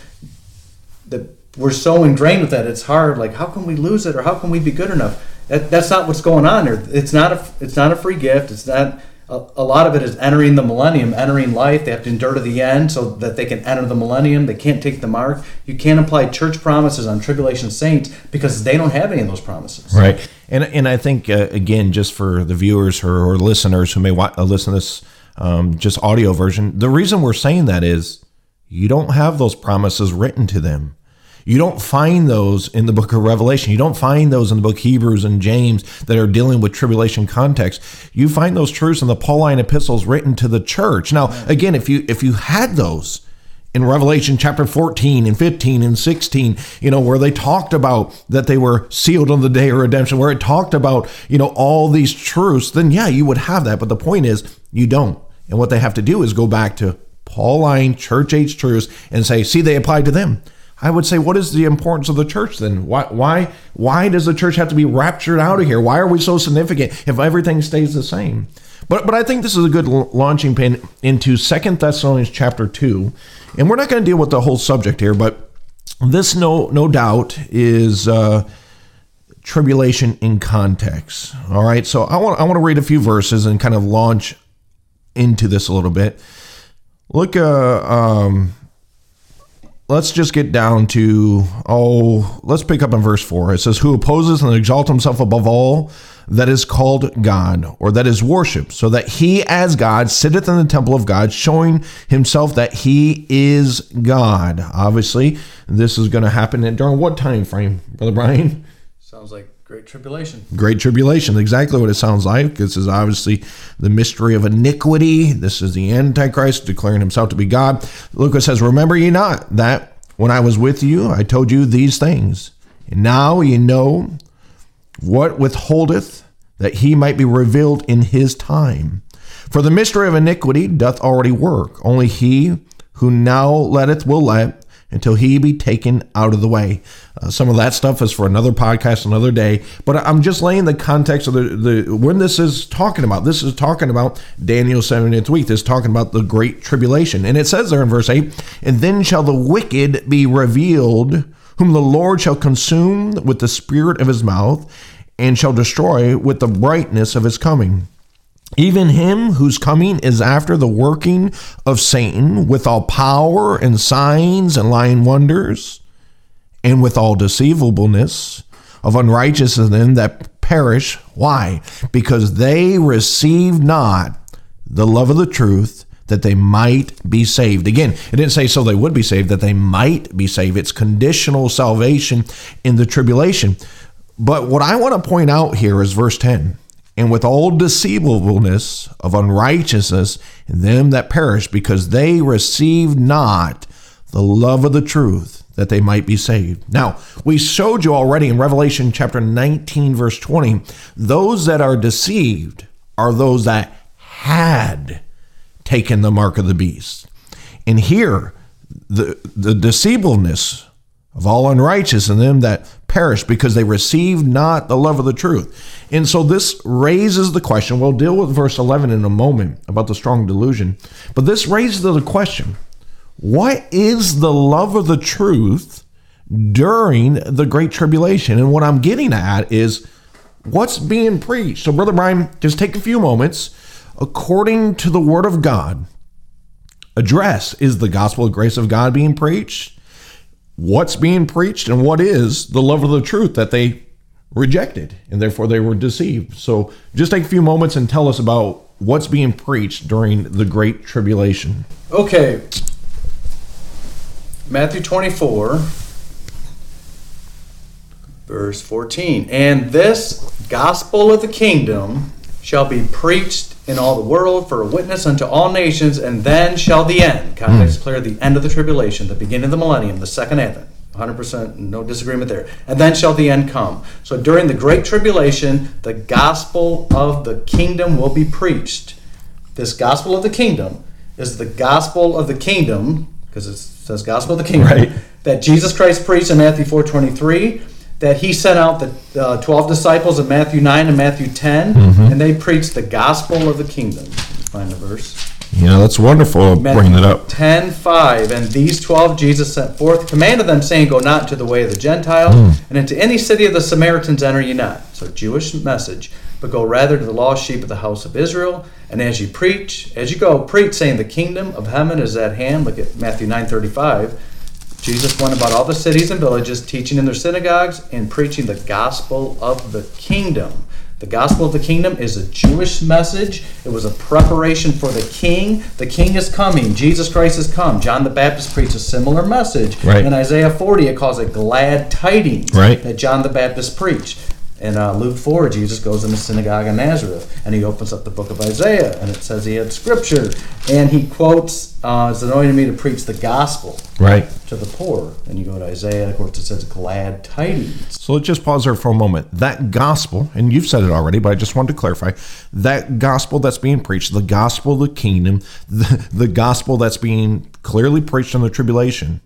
That we're so ingrained with that, it's hard. Like, how can we lose it or how can we be good enough? That, that's not what's going on there. It's not a, it's not a free gift. It's not, a, a lot of it is entering the millennium, entering life. They have to endure to the end so that they can enter the millennium. They can't take the mark. You can't apply church promises on tribulation saints because they don't have any of those promises. Right. And, and I think, uh, again, just for the viewers or, or listeners who may want, uh, listen to this um, just audio version, the reason we're saying that is you don't have those promises written to them. You don't find those in the book of Revelation. You don't find those in the book Hebrews and James that are dealing with tribulation context. You find those truths in the Pauline epistles written to the church. Now, again, if you if you had those in Revelation chapter 14 and 15 and 16, you know, where they talked about that they were sealed on the day of redemption, where it talked about, you know, all these truths, then yeah, you would have that. But the point is, you don't. And what they have to do is go back to Pauline church age truths and say, see, they applied to them. I would say, what is the importance of the church then? Why, why, why does the church have to be raptured out of here? Why are we so significant if everything stays the same? But, but I think this is a good launching pin into Second Thessalonians chapter two, and we're not going to deal with the whole subject here, but this no no doubt is uh, tribulation in context. All right, so I want I want to read a few verses and kind of launch into this a little bit. Look, uh, um, let's just get down to oh let's pick up in verse 4 it says who opposes and exalts himself above all that is called god or that is worship so that he as god sitteth in the temple of god showing himself that he is god. Obviously this is going to happen in, during what time frame brother brian? Sounds like great tribulation. great tribulation. Exactly what it sounds like. This is obviously the mystery of iniquity. This is the antichrist declaring himself to be god. Lucas says remember ye not that when i was with you i told you these things. And now ye know what withholdeth that he might be revealed in his time. For the mystery of iniquity doth already work. Only he who now letteth will let until he be taken out of the way. Uh, some of that stuff is for another podcast, another day. But I'm just laying the context of the, the when this is talking about. This is talking about Daniel 70th week. This is talking about the great tribulation. And it says there in verse 8, and then shall the wicked be revealed, whom the Lord shall consume with the spirit of his mouth, and shall destroy with the brightness of his coming even him whose coming is after the working of Satan with all power and signs and lying wonders, and with all deceivableness of unrighteousness in them that perish. Why? Because they receive not the love of the truth that they might be saved. Again, it didn't say so they would be saved, that they might be saved. It's conditional salvation in the tribulation. But what I want to point out here is verse 10 and with all deceivableness of unrighteousness in them that perish, because they receive not the love of the truth that they might be saved. Now, we showed you already in Revelation chapter 19, verse 20, those that are deceived are those that had taken the mark of the beast. And here, the, the deceivableness of all unrighteous in them that perish because they receive not the love of the truth. And so this raises the question. We'll deal with verse 11 in a moment about the strong delusion. But this raises the question what is the love of the truth during the Great Tribulation? And what I'm getting at is what's being preached. So, Brother Brian, just take a few moments. According to the Word of God, address is the gospel of grace of God being preached? What's being preached and what is the love of the truth that they rejected and therefore they were deceived. So just take a few moments and tell us about what's being preached during the great tribulation. Okay. Matthew 24, verse 14. And this gospel of the kingdom shall be preached in all the world for a witness unto all nations, and then shall the end. Context hmm. clear, the end of the tribulation, the beginning of the millennium, the second advent. 100% no disagreement there. And then shall the end come. So during the great tribulation, the gospel of the kingdom will be preached. This gospel of the kingdom is the gospel of the kingdom because it says gospel of the kingdom Right. that Jesus Christ preached in Matthew 4:23 that he sent out the uh, 12 disciples in Matthew 9 and Matthew 10 and they preached the gospel of the kingdom. Find the verse. Yeah, that's wonderful. Bring that up. 10 5. And these 12 Jesus sent forth, commanded them, saying, Go not into the way of the Gentiles, Hmm. and into any city of the Samaritans enter ye not. So, Jewish message. But go rather to the lost sheep of the house of Israel. And as you preach, as you go, preach, saying, The kingdom of heaven is at hand. Look at Matthew nine thirty five. Jesus went about all the cities and villages, teaching in their synagogues and preaching the gospel of the kingdom. The gospel of the kingdom is a Jewish message. It was a preparation for the king. The king is coming. Jesus Christ has come. John the Baptist preached a similar message. Right. In Isaiah 40, it calls it glad tidings Right. that John the Baptist preached. In uh, Luke 4, Jesus goes in the synagogue in Nazareth and he opens up the book of Isaiah and it says he had scripture. And he quotes, uh, It's anointed me to preach the gospel Right. to the poor. And you go to Isaiah, of course, it says glad tidings. So let's just pause there for a moment. That gospel, and you've said it already, but I just wanted to clarify that gospel that's being preached, the gospel of the kingdom, *laughs* the, the gospel that's being clearly preached in the tribulation,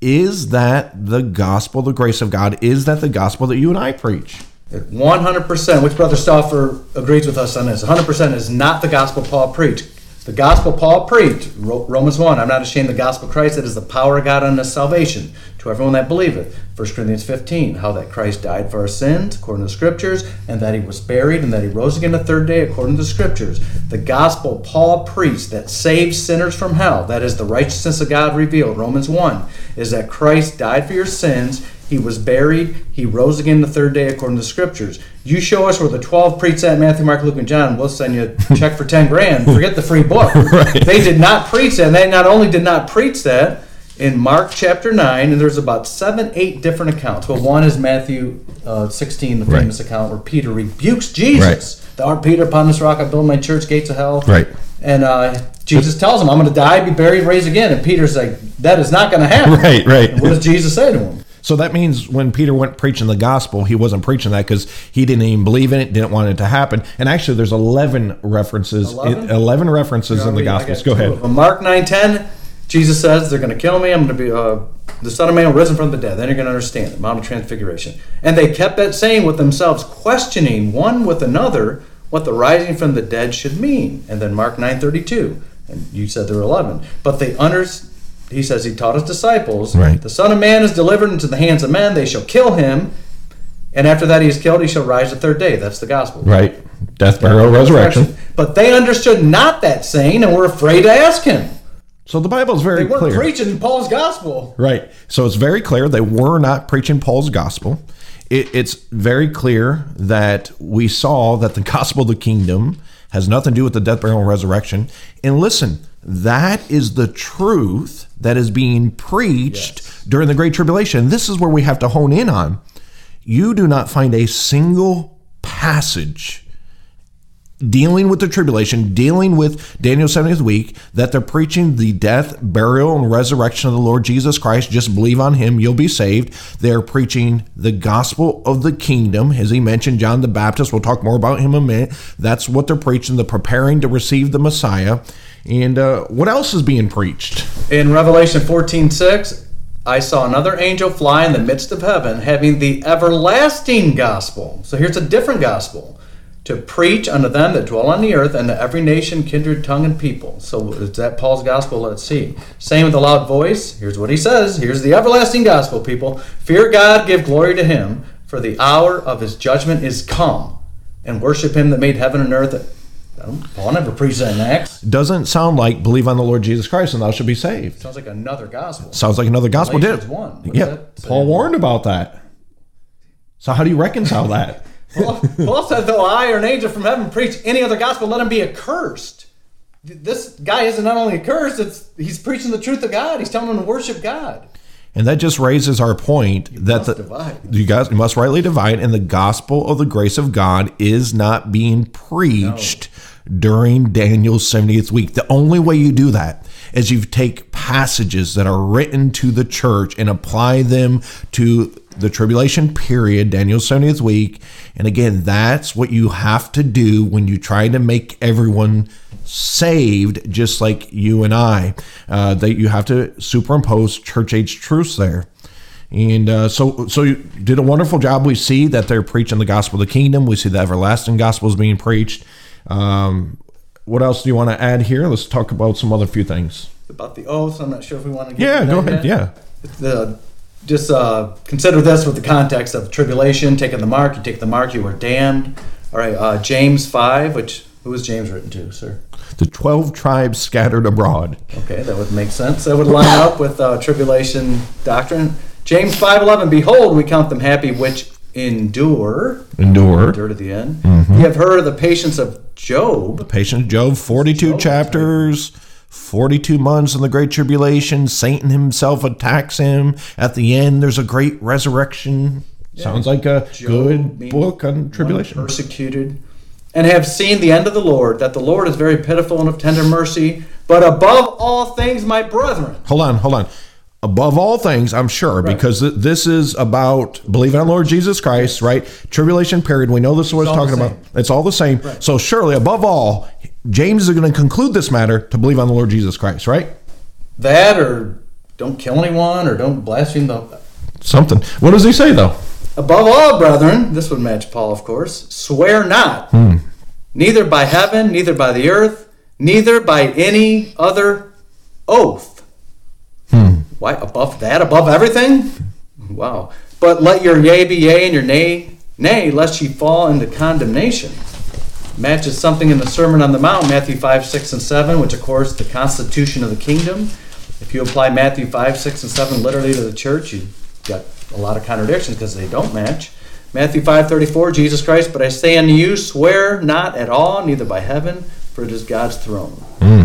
is that the gospel, the grace of God? Is that the gospel that you and I preach? 100%, which Brother Stauffer agrees with us on this, 100% is not the gospel Paul preached. The gospel Paul preached, Romans 1, I'm not ashamed of the gospel of Christ, it is the power of God unto salvation to everyone that believeth. 1 Corinthians 15, how that Christ died for our sins, according to the scriptures, and that he was buried, and that he rose again the third day, according to the scriptures. The gospel Paul preached that saves sinners from hell, that is the righteousness of God revealed, Romans 1, is that Christ died for your sins, he was buried. He rose again the third day according to the scriptures. You show us where the 12 preach that Matthew, Mark, Luke, and John. We'll send you a check for 10 grand. *laughs* Forget the free book. *laughs* They did not preach that. And they not only did not preach that in Mark chapter 9, and there's about seven, eight different accounts. Well, one is Matthew uh, 16, the Right. famous account where Peter rebukes Jesus. Right. Thou art Peter, upon this rock I build my church, gates of hell. Right. And uh, Jesus tells him, I'm going to die, be buried, raised again. And Peter's like, that is not going to happen. *laughs* Right, right. And what does Jesus say to him? So that means when Peter went preaching the gospel, he wasn't preaching that because he didn't even believe in it, didn't want it to happen. And actually, there's 11 references, 11? 11, references in the Gospels. Go ahead. Mark nine ten, Jesus says they're going to kill me. I'm going to be uh, the Son of Man risen from the dead. Then you're going to understand the Mount of Transfiguration. And they kept that saying with themselves, questioning one with another what the rising from the dead should mean. And then Mark nine thirty two, and you said there were eleven, but they under. He says he taught his disciples, Right. the Son of Man is delivered into the hands of men. They shall kill him, and after that he is killed, he shall rise the third day. That's the gospel. Right. Death, burial, resurrection. But they understood not that saying and were afraid to ask him. So the Bible is very They weren't clear. preaching Paul's gospel. Right. So it's very clear they were not preaching Paul's gospel. It, it's very clear that we saw that the *laughs* gospel of the kingdom has nothing to do with the death, burial, and resurrection. And listen, that is the truth that is being preached during the Great Tribulation. This is where we have to hone in on. You do not find a single passage dealing with the tribulation, dealing with Daniel's 70th week, that they're preaching the death, burial, and resurrection of the Lord Jesus Christ. Just believe on him, you'll be saved. They're preaching the gospel of the kingdom. As he mentioned, John the Baptist, we'll talk more about him in a minute. That's what they're preaching, the preparing to receive the Messiah. And uh, what else is being preached? In Revelation 14 6, I saw another angel fly in the midst of heaven, having the everlasting gospel. So here's a different gospel to preach unto them that dwell on the earth and to every nation, kindred, tongue, and people. So is that Paul's gospel? Let's see. Same with a loud voice, here's what he says. Here's the everlasting gospel, people. Fear God, give glory to him, for the hour of his judgment is come, and worship him that made heaven and earth. Paul never preached that in Acts. Doesn't sound like believe on the Lord Jesus Christ and thou shall be saved. Sounds like another gospel. Sounds like another gospel. Did Galatians 1. What does Yeah, that say? Paul warned about that. So how do you reconcile that? *laughs* Paul, Paul said, though I or an angel from heaven preach any other gospel, let him be accursed. This guy isn't not only accursed, it's he's preaching the truth of God. He's telling them to worship God. And that just raises our point that the, divide. you guys must rightly divide, and the gospel of the grace of God is not being preached during Daniel's 70th week. The only way you do that is you take passages that are written to the church and apply them to the tribulation period, Daniel's 70th week. And again, that's what you have to do when you try to make everyone saved, just like you and I. Uh, that you have to superimpose church age truths there. And uh, so, so you did a wonderful job. We see that they're preaching the gospel of the kingdom. We see the everlasting gospel is being preached. Um, what else do you want to add here? Let's talk about some other few things. About the oath, I'm not sure if we want to get Yeah, go ahead. yet. Yeah. the just uh, consider this with the context of tribulation, taking the mark. You take the mark, you are damned. All right, uh, James five, which who was James written to, sir? The 12 tribes scattered abroad. Okay, that would make sense. That would line up with uh, tribulation doctrine. James five eleven. Behold, we count them happy which endure, Endure. endure to the end. Mm-hmm. You have heard of the patience of Job. Patient Job, 42 Job. chapters, 42 months in the Great Tribulation. Satan himself attacks him. At the end, there's a great resurrection. Sounds like a Job good book on tribulation. persecuted, and have seen the end of the Lord, that the Lord is very pitiful and of tender mercy. But above all things, my brethren, Hold on, hold on. Above all things, I'm sure, because th- this is about believing on Lord Jesus Christ, right? Tribulation period. We know this is what it's, talking about. It's all the same. So, surely, above all, James is going to conclude this matter to believe on the Lord Jesus Christ, right? that or don't kill anyone or don't blaspheme the. Something. What does he say, though? Above all, brethren, this would match Paul, of course. Swear not, hmm. neither by heaven, neither by the earth, neither by any other oath. Hmm. Why above that, above everything? Wow. But let your yea be yea and your nay nay, lest ye fall into condemnation. Matches something in the Sermon on the Mount, Matthew 5, 6, and 7, which of course the constitution of the kingdom. If you apply Matthew 5, 6, and 7 literally to the church, you got a lot of contradictions because they don't match. Matthew 5, 34, Jesus Christ, but I say unto you, swear not at all, neither by heaven, for it is God's throne. Hmm.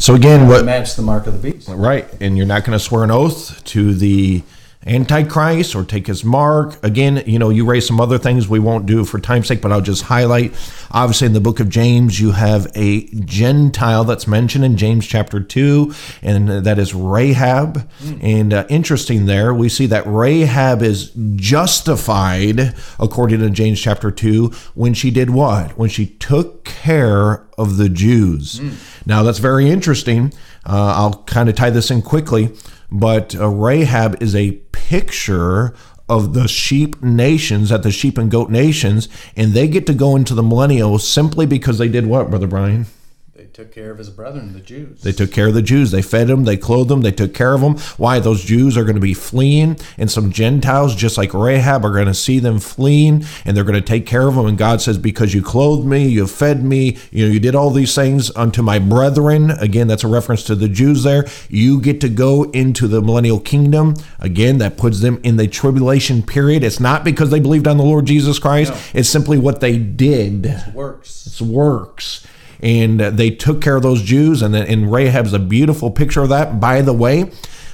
So, again, what. Match the mark of the beast. Right. And you're not going to swear an oath to the Antichrist or take his mark. Again, you know, you raise some other things we won't do for time's sake, but I'll just highlight. Obviously, in the book of James, you have a Gentile that's mentioned in James chapter 2, and that is Rahab. And uh, interesting there, we see that Rahab is justified, according to James chapter 2, when she did what? When she took care of the Jews. Now, that's very interesting. Uh, I'll kind of tie this in quickly, but uh, Rahab is a picture of the sheep nations at the sheep and goat nations, and they get to go into the millennial simply because they did what, Brother Brian? They took care of his brethren, the Jews. They took care of the Jews. They fed them, they clothed them, they took care of them. Why? Those Jews are going to be fleeing, and some Gentiles, just like Rahab, are going to see them fleeing, and they're going to take care of them. And God says, Because you clothed me, you fed me, you know, you did all these things unto my brethren. Again, that's a reference to the Jews there. You get to go into the millennial kingdom. Again, that puts them in the tribulation period. It's not because they believed on the Lord Jesus Christ, it's simply what they did works. its works. And they took care of those Jews, and, and Rahab's a beautiful picture of that. By the way,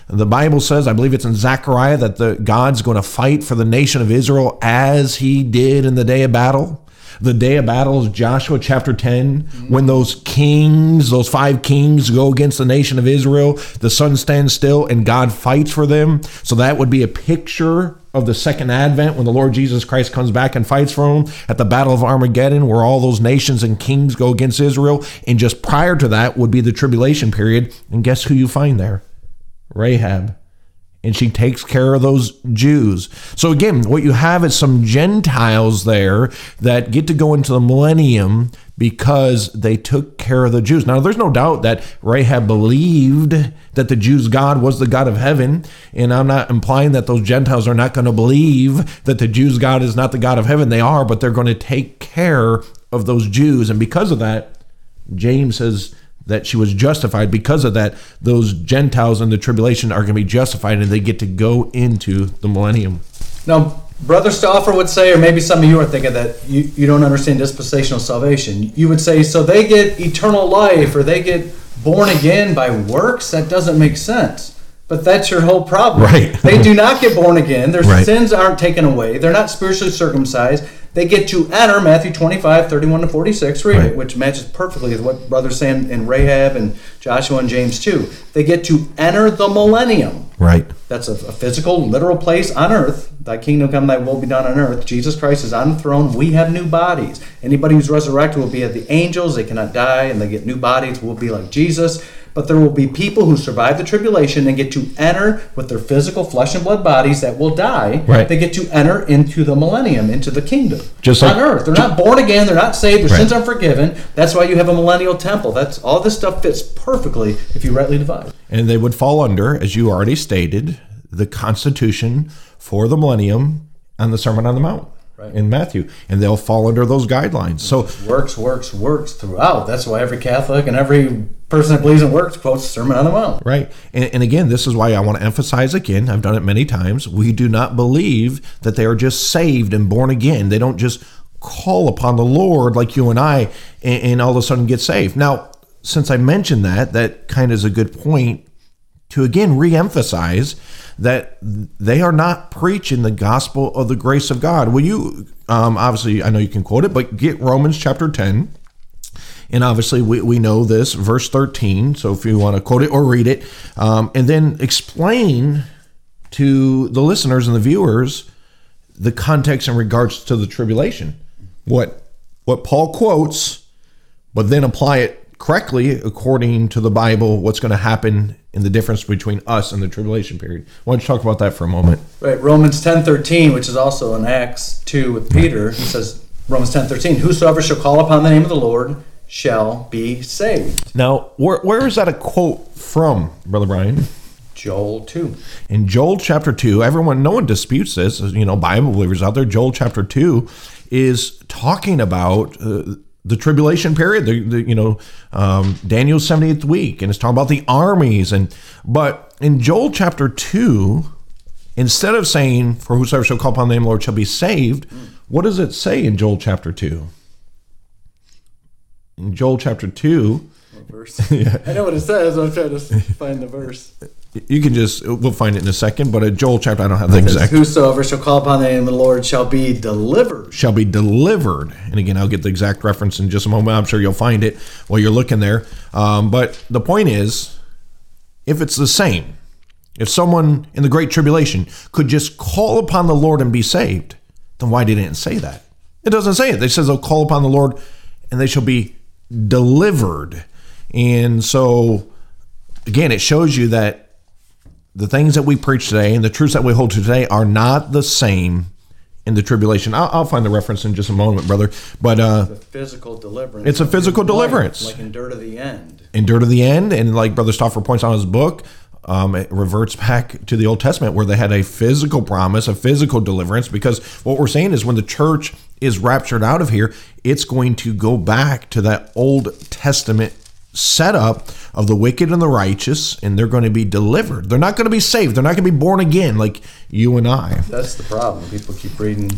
the Bible says, I believe it's in Zechariah, that the God's going to fight for the nation of Israel as he did in the day of battle. The day of battle is Joshua chapter 10, when those kings, those five kings, go against the nation of Israel. The sun stands still and God fights for them. So that would be a picture of the second advent when the Lord Jesus Christ comes back and fights for them at the Battle of Armageddon, where all those nations and kings go against Israel. And just prior to that would be the tribulation period. And guess who you find there? Rahab and she takes care of those Jews. So again, what you have is some Gentiles there that get to go into the millennium because they took care of the Jews. Now, there's no doubt that Rahab believed that the Jews' God was the God of heaven, and I'm not implying that those Gentiles are not going to believe that the Jews' God is not the God of heaven. They are, but they're going to take care of those Jews, and because of that, James says that she was justified because of that those gentiles in the tribulation are going to be justified and they get to go into the millennium Now, Brother Stauffer would say, or maybe some of you are thinking that you, you don't understand dispensational salvation. You would say, so they get eternal life or they get born again by works? That doesn't make sense. But that's your whole problem. Right. *laughs* They do not get born again. Their Right. sins aren't taken away. They're not spiritually circumcised. They get to enter Matthew 25, 31 to 46, read Right. it, which matches perfectly with what Brother Sam and Rahab and Joshua and James 2. They get to enter the millennium. Right. That's a, a physical, literal place on earth. Thy kingdom come, thy will be done on earth. Jesus Christ is on the throne. We have new bodies. Anybody who's resurrected will be at the angels. They cannot die and they get new bodies. We'll be like Jesus. But there will be people who survive the tribulation and get to enter with their physical flesh and blood bodies that will die. Right. They get to enter into the millennium, into the kingdom. Just like- on earth. They're not born again. They're not saved. Their Right. sins aren't forgiven. That's why you have a millennial temple. That's all this stuff fits perfectly if you rightly divide. And they would fall under, as you already stated, the constitution for the millennium and the Sermon on the Mount Right. in Matthew. And they'll fall under those guidelines. So works, works, works throughout. That's why every Catholic and every person that believes in works quotes the Sermon on the Mount. Right. And, and again, this is why I want to emphasize again, I've done it many times. We do not believe that they are just saved and born again. They don't just call upon the Lord like you and I and, and all of a sudden get saved. Now, since I mentioned that, that kind of is a good point to again re-emphasize that they are not preaching the gospel of the grace of God. Will you, um, obviously, I know you can quote it, but get Romans chapter 10. And obviously, we, we know this, verse 13. So if you want to quote it or read it, um, and then explain to the listeners and the viewers the context in regards to the tribulation. What what Paul quotes, but then apply it correctly according to the Bible, what's going to happen in the difference between us and the tribulation period. Why don't you talk about that for a moment? Right, Romans ten thirteen, which is also in Acts two with Peter, he says Romans ten thirteen, Whosoever shall call upon the name of the Lord shall be saved. Now, where, where is that a quote from, Brother Brian? Joel two. In Joel chapter 2, everyone, no one disputes this, you know, Bible believers out there. Joel chapter 2 is talking about uh, the tribulation period, the, the you know, um, Daniel's 70th week, and it's talking about the armies. And But in Joel chapter 2, instead of saying, For whosoever shall call upon the name of the Lord shall be saved, what does it say in Joel chapter 2? In Joel chapter 2, What verse? *laughs* I know what it says, I'm trying to find the verse. You can just, we'll find it in a second, but in Joel chapter, I don't have the exact. Whosoever shall call upon the name of the Lord shall be delivered. shall be delivered. And again, I'll get the exact reference in just a moment. I'm sure you'll find it while you're looking there. Um, but the point is, if it's the same, if someone in the Great Tribulation could just call upon the Lord and be saved, then why didn't it say that? It doesn't say it. It says they'll call upon the Lord and they shall be delivered. And so, again, it shows you that the things that we preach today and the truths that we hold to today are not the same in the tribulation. I'll, I'll find the reference in just a moment, brother. But uh, The physical deliverance. It's a physical deliverance. Like endure to the end. endure to the end, and like Brother Stauffer points out in his book, um, it reverts back to the Old Testament where they had a physical promise, a physical deliverance. Because what we're saying is when the church is raptured out of here, it's going to go back to that Old Testament setup of the wicked and the righteous, and they're going to be delivered. They're not going to be saved. They're not going to be born again like you and I. That's the problem. People keep reading.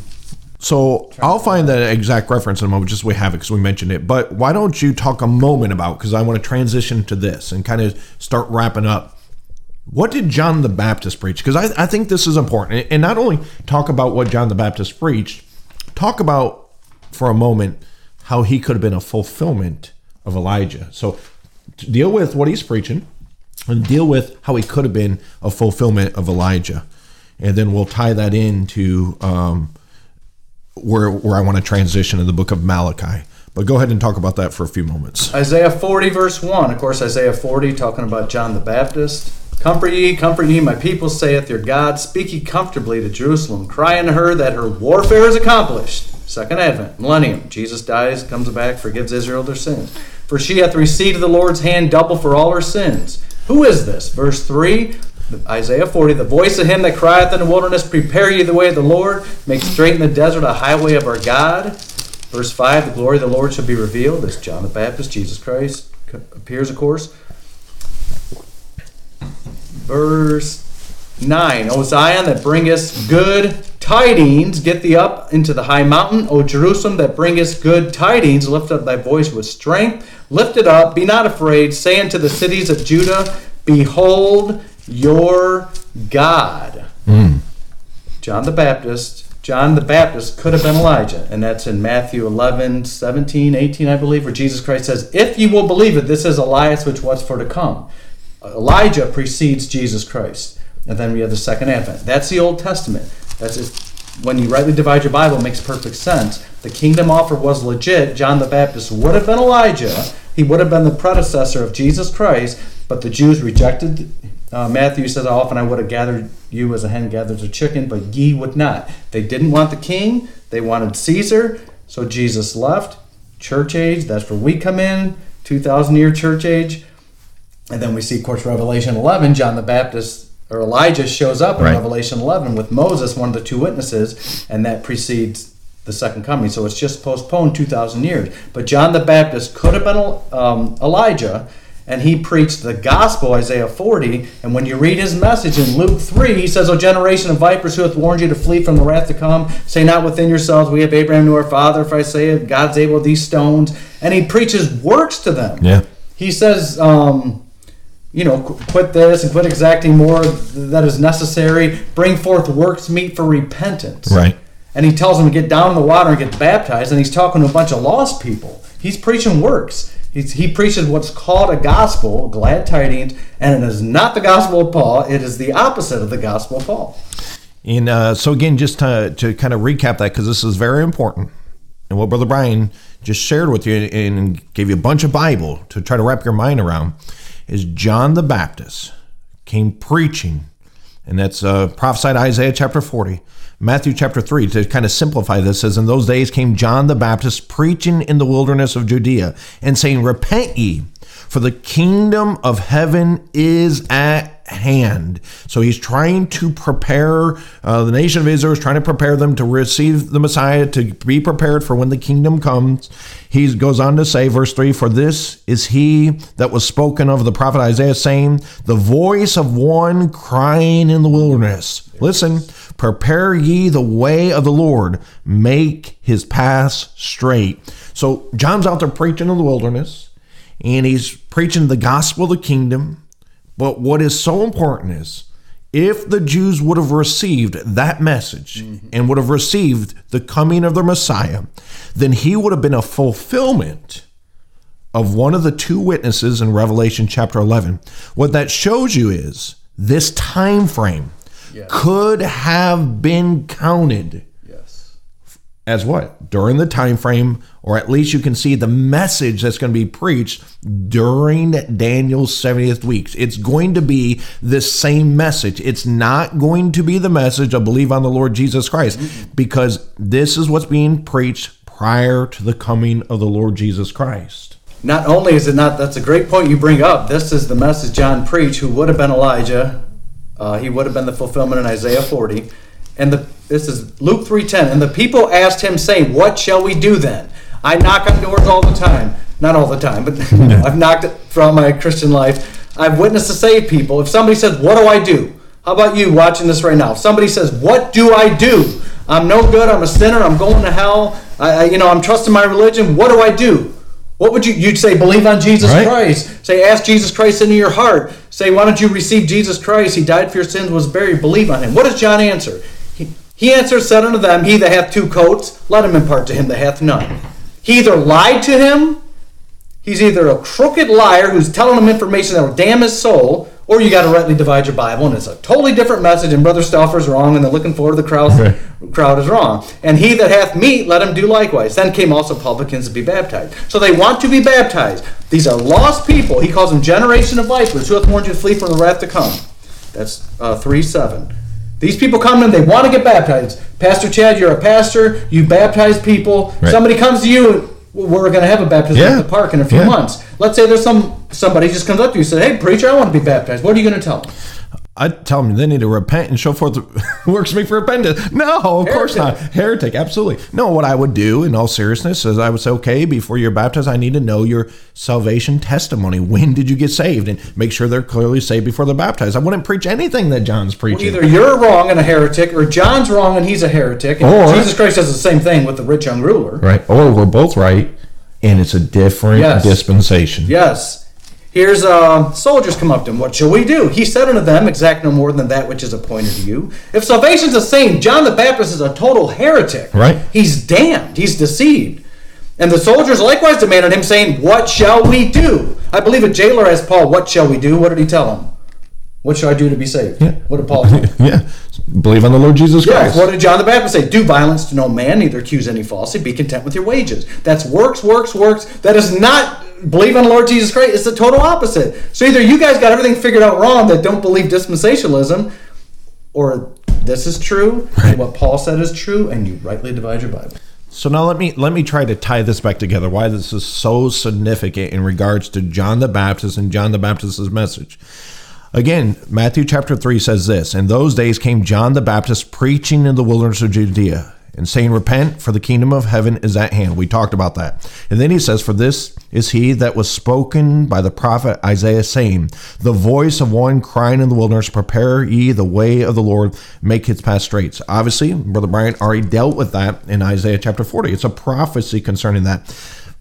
So I'll find that exact reference in a moment, just so we have it because we mentioned it. But why don't you talk a moment about because I want to transition to this and kind of start wrapping up. What did John the Baptist preach? Because I, I think this is important, and not only talk about what John the Baptist preached, talk about for a moment how he could have been a fulfillment of Elijah. So deal with what he's preaching and deal with how he could have been a fulfillment of Elijah, and then we'll tie that into. Um, where where I want to transition to the book of Malachi. But go ahead and talk about that for a few moments. Isaiah 40, verse 1. Of course, Isaiah 40, talking about John the Baptist. Comfort ye, comfort ye, my people, saith your God. Speak ye comfortably to Jerusalem. Cry unto her that her warfare is accomplished. Second Advent, millennium. Jesus dies, comes back, forgives Israel their sins. For she hath received the Lord's hand double for all her sins. Who is this? Verse 3, Isaiah 40, the voice of him that crieth in the wilderness, Prepare ye the way of the Lord, make straight in the desert a highway of our God. Verse 5, the glory of the Lord shall be revealed. This John the Baptist, Jesus Christ, appears, of course. Verse 9, O Zion that bringest good tidings, get thee up into the high mountain. O Jerusalem that bringest good tidings, lift up thy voice with strength. Lift it up, be not afraid. Say unto the cities of Judah, Behold, your God. Hmm. John the Baptist. John the Baptist could have been Elijah, and that's in Matthew 11, 17, 18, I believe, where Jesus Christ says, If you will believe it, this is Elias which was for to come. Elijah precedes Jesus Christ. And then we have the second advent. That's the Old Testament. That's. When you rightly divide your Bible, makes perfect sense. The kingdom offer was legit. John the Baptist would have been Elijah. He would have been the predecessor of Jesus Christ, but the Jews rejected. Uh, Matthew says, often I would have gathered you as a hen gathers a chicken, but ye would not. They didn't want the king, they wanted Caesar. So Jesus left. Church age, that's where we come in. 2,000 year church age. And then we see, of course, Revelation 11, John the Baptist or Elijah shows up in Right. Revelation 11 with Moses, one of the two witnesses, and that precedes the second coming. So it's just postponed 2,000 years. But John the Baptist could have been um, Elijah, and he preached the gospel, Isaiah 40. And when you read his message in Luke 3, he says, O generation of vipers who hath warned you to flee from the wrath to come, say not within yourselves, We have Abraham to our father. If I say it, God's able these stones. And he preaches works to them. Yeah. He says, um, you know, qu- quit this and quit exacting more that is necessary. Bring forth works meet for repentance. Right. And he tells them to get down in the water and get baptized. And he's talking to a bunch of lost people. He's preaching works. He's, he preaches what's called a gospel, glad tidings, and it is not the gospel of Paul. It is the opposite of the gospel of Paul. And uh, so again, just to, to kind of recap that, because this is very important, and what Brother Brian just shared with you and gave you a bunch of Bible to try to wrap your mind around, is John the Baptist came preaching, and that's uh, prophesied Isaiah chapter 40. Matthew chapter 3, to kind of simplify this, says, In those days came John the Baptist preaching in the wilderness of Judea and saying, Repent ye, for the kingdom of heaven is at hand. So he's trying to prepare uh, the nation of Israel is trying to prepare them to receive the Messiah to be prepared for when the kingdom comes. He goes on to say, verse 3 For this is he that was spoken of the prophet Isaiah, saying, The voice of one crying in the wilderness. Listen, prepare ye the way of the Lord, make his paths straight. So John's out there preaching in the wilderness, and he's preaching the gospel of the kingdom. But what is so important is if the Jews would have received that message and would have received the coming of the Messiah, then he would have been a fulfillment of one of the two witnesses in Revelation chapter 11. What that shows you is this time frame could have been counted. As what during the time frame or at least you can see the message that's going to be preached during daniel's 70th weeks it's going to be this same message it's not going to be the message of believe on the lord jesus christ because this is what's being preached prior to the coming of the lord jesus christ Not only is it not, that's a great point you bring up. This is the message John preached, who would have been Elijah. Uh, he would have been the fulfillment in Isaiah 40. And the, this is Luke 3.10. And the people asked him, saying, What shall we do then? I knock on doors all the time. Not all the time, but *laughs* *laughs* I've knocked it throughout my Christian life. I've witnessed to save people. If somebody says, What do I do? How about you watching this right now? If somebody says, What do I do? I'm no good. I'm a sinner. I'm going to hell. I, I, you know, I'm trusting my religion. What do I do? What would you? You'd say, believe on Jesus Right. Christ. Say, ask Jesus Christ into your heart. Say, why don't you receive Jesus Christ? He died for your sins, was buried. Believe on him. What does John answer? He, answered, said unto them, He that hath two coats, let him impart to him that hath none. He either lied to him, he's either a crooked liar who's telling him information that will damn his soul, or you got to rightly divide your Bible, and it's a totally different message, and Brother Stauffer's wrong, and they're looking forward to the crowd, crowd is wrong. And he that hath meat, let him do likewise. Then came also publicans to be baptized. So they want to be baptized. These are lost people. He calls them generation of vipers, who hath warned you to flee from the wrath to come. That's uh, 3 7. These people come in, they want to get baptized. Pastor Chad, you're a pastor, you baptize people. Right. Somebody comes to you, we're going to have a baptism Yeah. at the park in a few Yeah. months. Let's say there's some somebody just comes up to you and says, Hey, preacher, I want to be baptized. What are you going to tell them? I tell them they need to repent and show forth *laughs* works me for repentance. No, of course not. Heretic. Heretic, absolutely. No, what I would do in all seriousness is I would say, okay, before you're baptized, I need to know your salvation testimony. When did you get saved? And make sure they're clearly saved before they're baptized. I wouldn't preach anything that John's preaching. Either you're wrong and a heretic, or John's wrong and he's a heretic. And Or- Jesus Christ does the same thing with the rich young ruler. Right. Or we're both right, and it's a different Yes. dispensation. Yes. Here's uh, soldiers come up to him. What shall we do? He said unto them, Exact no more than that which is appointed to you. If salvation's the same, John the Baptist is a total heretic. Right. He's damned. He's deceived. And the soldiers likewise demanded him, saying, What shall we do? I believe a jailer asked Paul, What shall we do? What did he tell him? What shall I do to be saved? Yeah. What did Paul tell? *laughs* Yeah. Believe on the Lord Jesus Christ. what did John the Baptist say? Do violence to no man, neither accuse any falsely, be content with your wages. That's works, works, works. That is not believe in the Lord Jesus Christ. It's the total opposite. So either you guys got everything figured out wrong that don't believe dispensationalism, or this is true, and what Paul said is true, and you rightly divide your Bible. So now let me let me try to tie this back together. Why this is so significant in regards to John the Baptist and John the Baptist's message. Again, Matthew chapter 3 says this In those days came John the Baptist preaching in the wilderness of Judea and saying, Repent, for the kingdom of heaven is at hand. We talked about that. And then he says, For this is he that was spoken by the prophet Isaiah, saying, The voice of one crying in the wilderness, Prepare ye the way of the Lord, make his path straight. Obviously, Brother Brian already dealt with that in Isaiah chapter 40. It's a prophecy concerning that.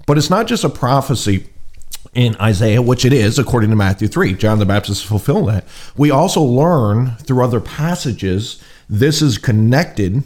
But it's not just a prophecy in Isaiah, which it is according to Matthew 3. John the Baptist is fulfilling that. We also learn through other passages this is connected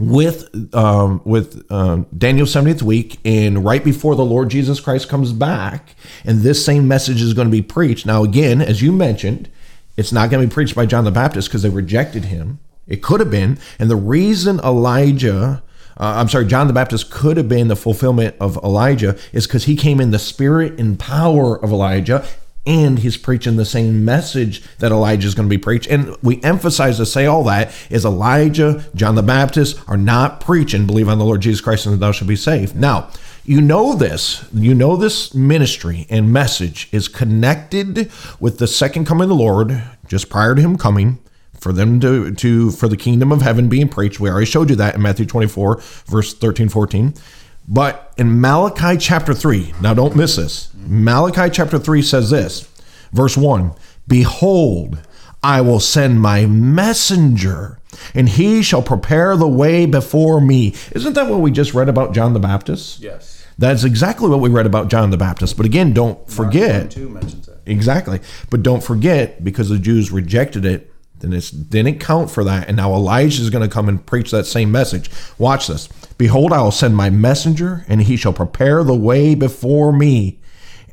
with um, with um, Daniel 70th week and right before the Lord Jesus Christ comes back and this same message is going to be preached. Now again, as you mentioned, it's not going to be preached by John the Baptist because they rejected him. It could have been, and the reason Elijah uh, I'm sorry, John the Baptist could have been the fulfillment of Elijah is because he came in the spirit and power of Elijah and he's preaching the same message that Elijah is going to be preached. And we emphasize to say all that is Elijah, John the Baptist are not preaching, believe on the Lord Jesus Christ and thou shalt be saved. Now, you know this, you know this ministry and message is connected with the second coming of the Lord just prior to him coming for them to to for the kingdom of heaven being preached. We already showed you that in Matthew 24, verse 13, 14. But in Malachi chapter 3, now don't miss this. Malachi chapter 3 says this, verse 1 Behold, I will send my messenger, and he shall prepare the way before me. Isn't that what we just read about John the Baptist? Yes. That's exactly what we read about John the Baptist. But again, don't forget. Two mentions that. Exactly. But don't forget, because the Jews rejected it, then it didn't count for that. And now Elijah is going to come and preach that same message. Watch this. Behold, I will send my messenger, and he shall prepare the way before me.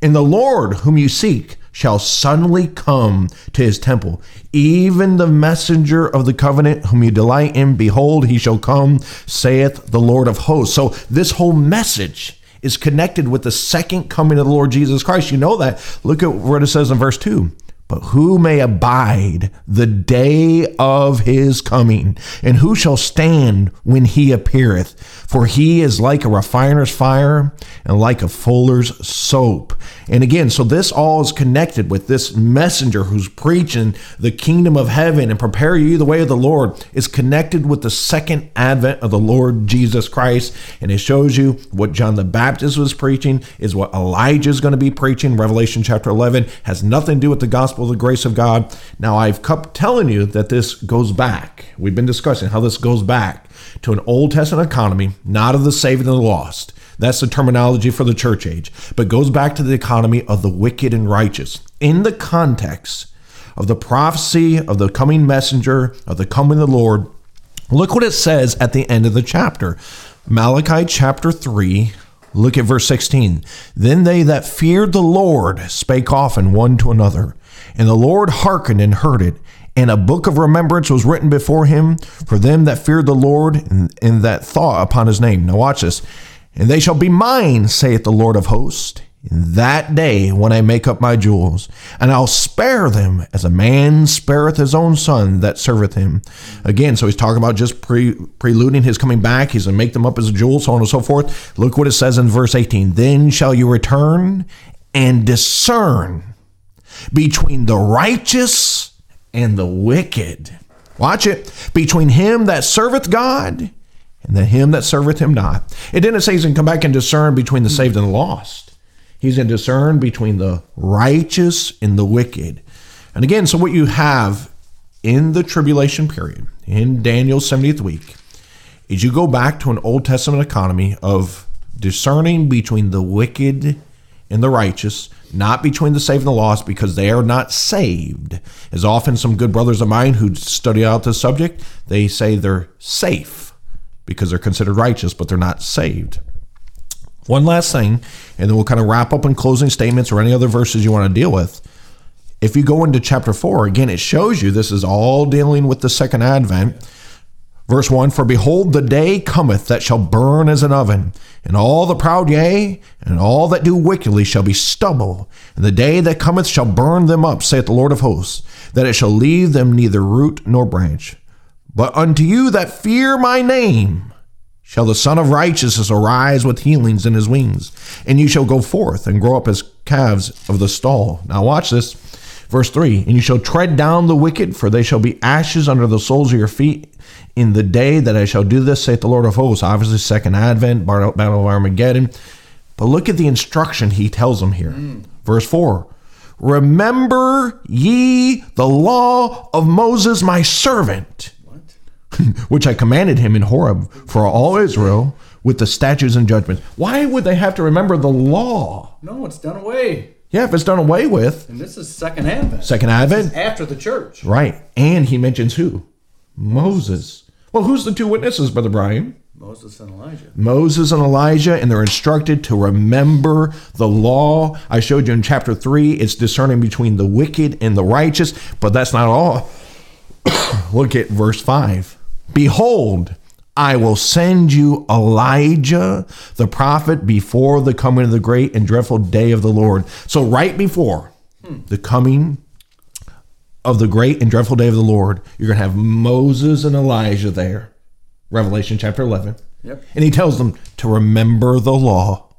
And the Lord whom you seek shall suddenly come to his temple. Even the messenger of the covenant whom you delight in, behold, he shall come, saith the Lord of hosts. So this whole message is connected with the second coming of the Lord Jesus Christ. You know that. Look at what it says in verse 2. But who may abide the day of his coming? And who shall stand when he appeareth? For he is like a refiner's fire and like a fuller's soap. And again, so this all is connected with this messenger who's preaching the kingdom of heaven and prepare you the way of the Lord is connected with the second advent of the Lord Jesus Christ. And it shows you what John the Baptist was preaching is what Elijah is going to be preaching. Revelation chapter 11 has nothing to do with the gospel of the grace of God. Now, I've kept telling you that this goes back. We've been discussing how this goes back to an Old Testament economy, not of the saved and the lost. That's the terminology for the church age, but goes back to the economy of the wicked and righteous. In the context of the prophecy of the coming messenger, of the coming of the Lord, look what it says at the end of the chapter. Malachi chapter 3, look at verse 16. Then they that feared the Lord spake often one to another, and the Lord hearkened and heard it. And a book of remembrance was written before him for them that feared the Lord and, and that thought upon his name. Now, watch this. And they shall be mine, saith the Lord of hosts, in that day when I make up my jewels, and I'll spare them as a man spareth his own son that serveth him. Again, so he's talking about just pre- preluding his coming back. He's going to make them up as jewels, so on and so forth. Look what it says in verse 18 Then shall you return and discern between the righteous and the wicked. Watch it. Between him that serveth God and the him that serveth him not. It didn't say he's going to come back and discern between the saved and the lost. He's going to discern between the righteous and the wicked. And again, so what you have in the tribulation period, in Daniel's 70th week, is you go back to an Old Testament economy of discerning between the wicked and the righteous. Not between the saved and the lost, because they are not saved. As often some good brothers of mine who study out this subject, they say they're safe because they're considered righteous, but they're not saved. One last thing, and then we'll kind of wrap up in closing statements or any other verses you want to deal with. If you go into chapter 4, again, it shows you this is all dealing with the second advent. Verse 1 For behold, the day cometh that shall burn as an oven, and all the proud, yea, and all that do wickedly shall be stubble. And the day that cometh shall burn them up, saith the Lord of hosts, that it shall leave them neither root nor branch. But unto you that fear my name shall the Sun of Righteousness arise with healings in his wings, and you shall go forth and grow up as calves of the stall. Now, watch this. Verse 3 And you shall tread down the wicked, for they shall be ashes under the soles of your feet in the day that I shall do this, saith the Lord of hosts. Obviously, second advent, battle of Armageddon. But look at the instruction he tells them here. Mm. Verse 4 Remember ye the law of Moses, my servant, *laughs* which I commanded him in Horeb for all Israel with the statutes and judgments. Why would they have to remember the law? No, it's done away. Yeah, if it's done away with. And this is second advent. Second advent? after the church. Right. And he mentions who? Moses. Well, who's the two witnesses, Brother Brian? Moses and Elijah. Moses and Elijah, and they're instructed to remember the law. I showed you in chapter 3, it's discerning between the wicked and the righteous, but that's not all. *coughs* Look at verse 5. Behold, I will send you Elijah, the prophet, before the coming of the great and dreadful day of the Lord. So, right before hmm. the coming of the great and dreadful day of the Lord, you're going to have Moses and Elijah there. Revelation chapter 11. Yep. And he tells them to remember the law.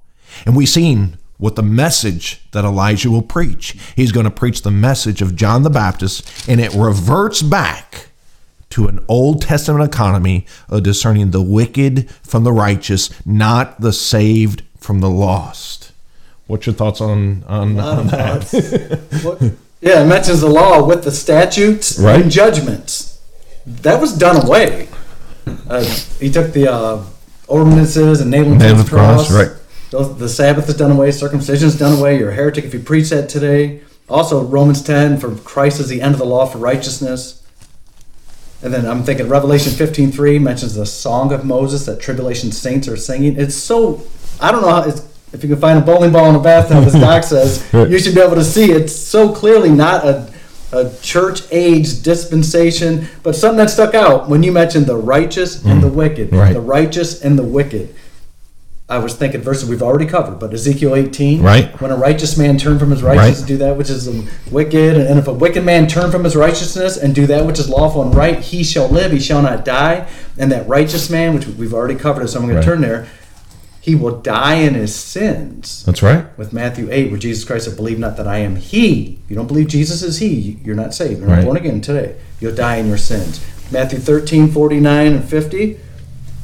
And we've seen what the message that Elijah will preach. He's going to preach the message of John the Baptist, and it reverts back to an Old Testament economy of discerning the wicked from the righteous, not the saved from the lost. What's your thoughts on on, on that? Yeah, it mentions the law with the statutes right. and judgments. That was done away. Uh, he took the uh, ordinances and nailed them to the cross. Right. The Sabbath is done away. Circumcision is done away. You're a heretic if you preach that today. Also, Romans 10, for Christ is the end of the law for righteousness. And then I'm thinking Revelation 15:3 mentions the song of Moses that tribulation saints are singing. It's so I don't know how, if you can find a bowling ball in a bathtub, as Doc says, *laughs* you should be able to see it's so clearly not a, a church age dispensation, but something that stuck out when you mentioned the righteous and the mm. wicked, right. the righteous and the wicked. I was thinking verses we've already covered, but Ezekiel 18, right? When a righteous man turn from his righteousness right. and do that which is wicked, and if a wicked man turn from his righteousness and do that which is lawful and right, he shall live, he shall not die. And that righteous man, which we've already covered, so I'm going right. to turn there, he will die in his sins. That's right. With Matthew 8, where Jesus Christ said, Believe not that I am He. You don't believe Jesus is He, you're not saved. You're not right. born again today. You'll die in your sins. Matthew 13, 49 and 50.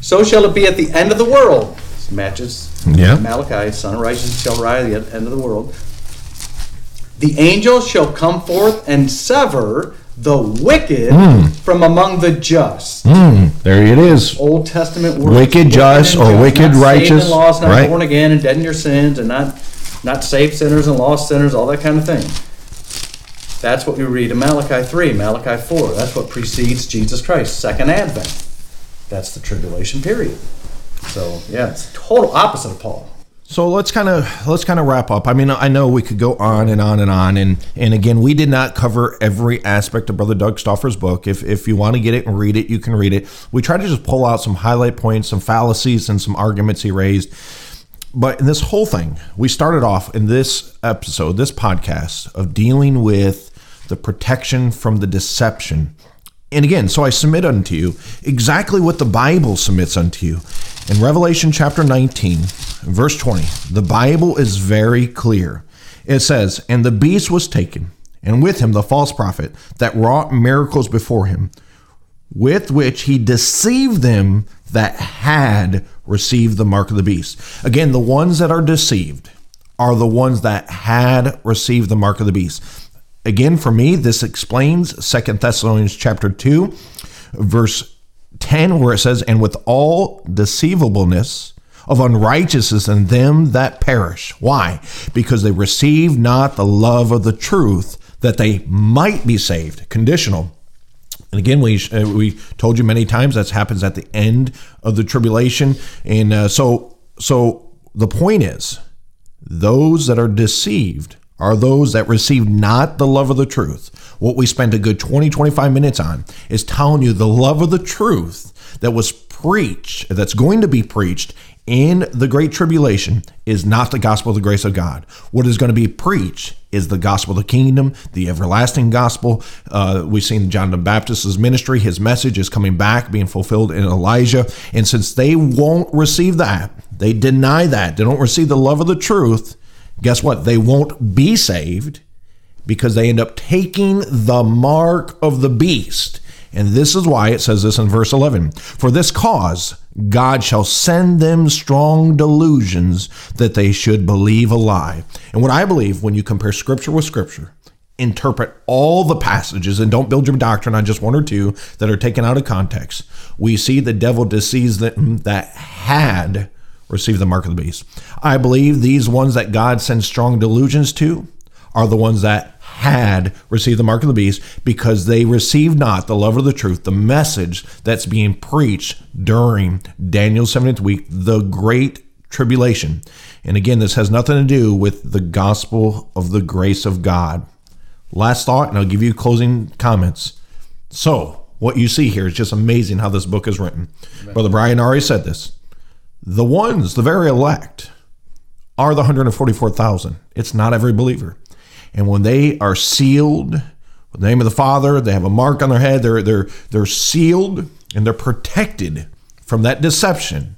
So shall it be at the end of the world matches yeah. Malachi, sun of righteousness shall rise at the end of the world. The angel shall come forth and sever the wicked mm. from among the just. Mm. There it is. Old Testament words. Wicked, just, or just, wicked, righteous. Lost, not right. born again and dead in your sins, and not not saved sinners and lost sinners, all that kind of thing. That's what we read in Malachi 3, Malachi 4. That's what precedes Jesus Christ, second advent. That's the tribulation period. So yeah, it's total opposite of Paul. So let's kind of let's kind of wrap up. I mean, I know we could go on and on and on, and and again, we did not cover every aspect of Brother Doug Stauffer's book. If if you want to get it and read it, you can read it. We tried to just pull out some highlight points, some fallacies, and some arguments he raised. But in this whole thing, we started off in this episode, this podcast, of dealing with the protection from the deception. And again, so I submit unto you exactly what the Bible submits unto you. In Revelation chapter 19, verse 20, the Bible is very clear. It says, And the beast was taken, and with him the false prophet that wrought miracles before him, with which he deceived them that had received the mark of the beast. Again, the ones that are deceived are the ones that had received the mark of the beast. Again, for me, this explains Second Thessalonians chapter 2, verse 10, where it says, And with all deceivableness of unrighteousness in them that perish. Why? Because they receive not the love of the truth that they might be saved. Conditional. And again, we uh, we told you many times that happens at the end of the tribulation, and uh, so so the point is, those that are deceived are those that receive not the love of the truth. What we spent a good 20, 25 minutes on is telling you the love of the truth that was preached, that's going to be preached in the Great Tribulation is not the gospel of the grace of God. What is going to be preached is the gospel of the kingdom, the everlasting gospel. Uh, we've seen John the Baptist's ministry, his message is coming back, being fulfilled in Elijah. And since they won't receive that, they deny that, they don't receive the love of the truth, guess what? They won't be saved because they end up taking the mark of the beast. And this is why it says this in verse 11 For this cause, God shall send them strong delusions that they should believe a lie. And what I believe when you compare scripture with scripture, interpret all the passages and don't build your doctrine on just one or two that are taken out of context, we see the devil deceives them that had received the mark of the beast. I believe these ones that God sends strong delusions to are the ones that had received the mark of the beast because they received not the love of the truth, the message that's being preached during Daniel's 70th week, the great tribulation. And again, this has nothing to do with the gospel of the grace of God. Last thought, and I'll give you closing comments. So, what you see here is just amazing how this book is written. Amen. Brother Brian already said this. The ones, the very elect, are the 144,000. It's not every believer. And when they are sealed with the name of the Father, they have a mark on their head, they're, they're, they're sealed and they're protected from that deception.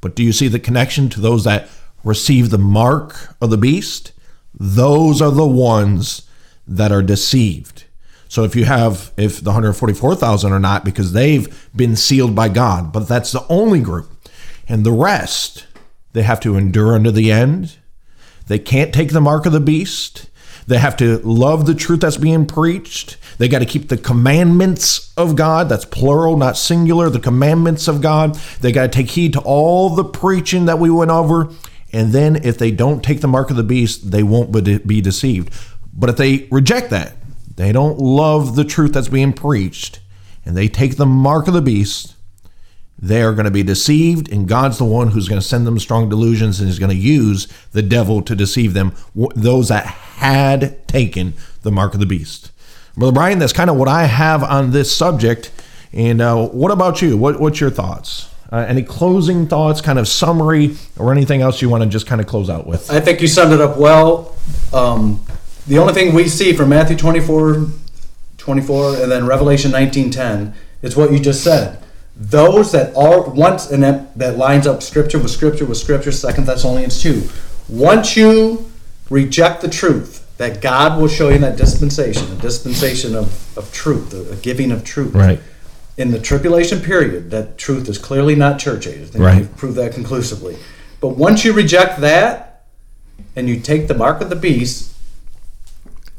But do you see the connection to those that receive the mark of the beast? Those are the ones that are deceived. So if you have, if the 144,000 are not because they've been sealed by God, but that's the only group. And the rest, they have to endure unto the end they can't take the mark of the beast. They have to love the truth that's being preached. They got to keep the commandments of God. That's plural, not singular. The commandments of God. They got to take heed to all the preaching that we went over. And then if they don't take the mark of the beast, they won't be deceived. But if they reject that, they don't love the truth that's being preached, and they take the mark of the beast, they are going to be deceived, and God's the one who's going to send them strong delusions and is going to use the devil to deceive them, those that had taken the mark of the beast. Brother Brian, that's kind of what I have on this subject. And uh, what about you? What, what's your thoughts? Uh, any closing thoughts, kind of summary, or anything else you want to just kind of close out with? I think you summed it up well. Um, the only thing we see from Matthew 24, 24 and then Revelation 19.10 is what you just said. Those that are once and that, that lines up scripture with scripture with scripture second thessalonians 2 once you reject the truth that god will show you in that dispensation a dispensation of, of truth a, giving of truth. Right. In the tribulation period that truth is clearly not church age i think right. prove that conclusively. But once you reject that and you take the mark of the beast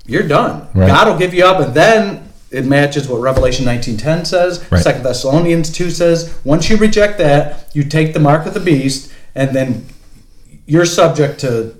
you're done right. god will give you up and then it matches what Revelation 19:10 says. Right. Second Thessalonians 2 says, once you reject that, you take the mark of the beast, and then you're subject to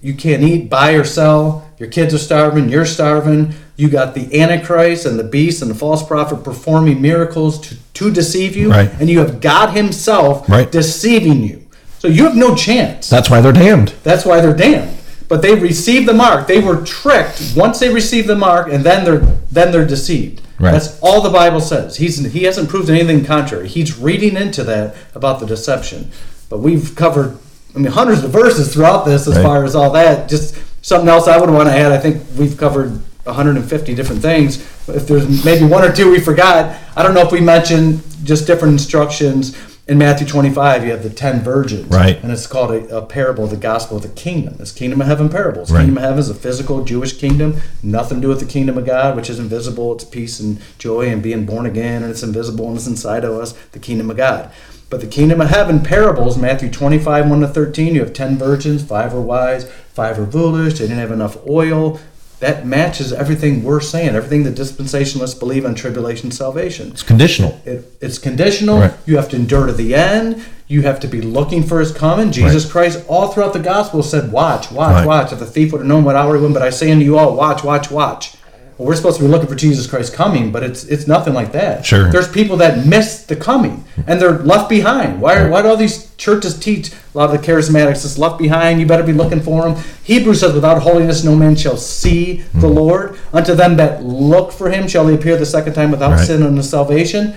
you can't eat, buy or sell. Your kids are starving. You're starving. You got the Antichrist and the beast and the false prophet performing miracles to, to deceive you, right. and you have God Himself deceiving you. So you have no chance. That's why they're damned. That's why they're damned but they received the mark. They were tricked once they received the mark, and then they're then they're deceived. Right. That's all the Bible says. He's he hasn't proved anything contrary. He's reading into that about the deception. But we've covered, I mean, hundreds of verses throughout this as right. far as all that. Just something else I would want to add. I think we've covered 150 different things. If there's maybe one or two we forgot, I don't know if we mentioned just different instructions in Matthew 25, you have the 10 virgins. Right. And it's called a, a parable, the gospel of the kingdom. It's kingdom of heaven parables. Right. Kingdom of heaven is a physical Jewish kingdom, nothing to do with the kingdom of God, which is invisible. It's peace and joy and being born again, and it's invisible and it's inside of us, the kingdom of God. But the kingdom of heaven parables, Matthew 25, 1 to 13, you have 10 virgins, five are wise, five are foolish, they didn't have enough oil. That matches everything we're saying, everything the dispensationalists believe on tribulation salvation. It's conditional. It, it's conditional. Right. You have to endure to the end. You have to be looking for his coming. Jesus Right. Christ, all throughout the gospel, said, Watch, watch, Right. watch. If the thief would have known what hour he would, but I say unto you all, watch, watch, watch. Well, we're supposed to be looking for Jesus Christ coming, but it's it's nothing like that. Sure. There's people that miss the coming and they're left behind. Why, why do all these churches teach a lot of the charismatics this left behind? You better be looking for them. Hebrews says, Without holiness no man shall see the hmm. Lord. Unto them that look for him shall he appear the second time without Right. sin unto salvation.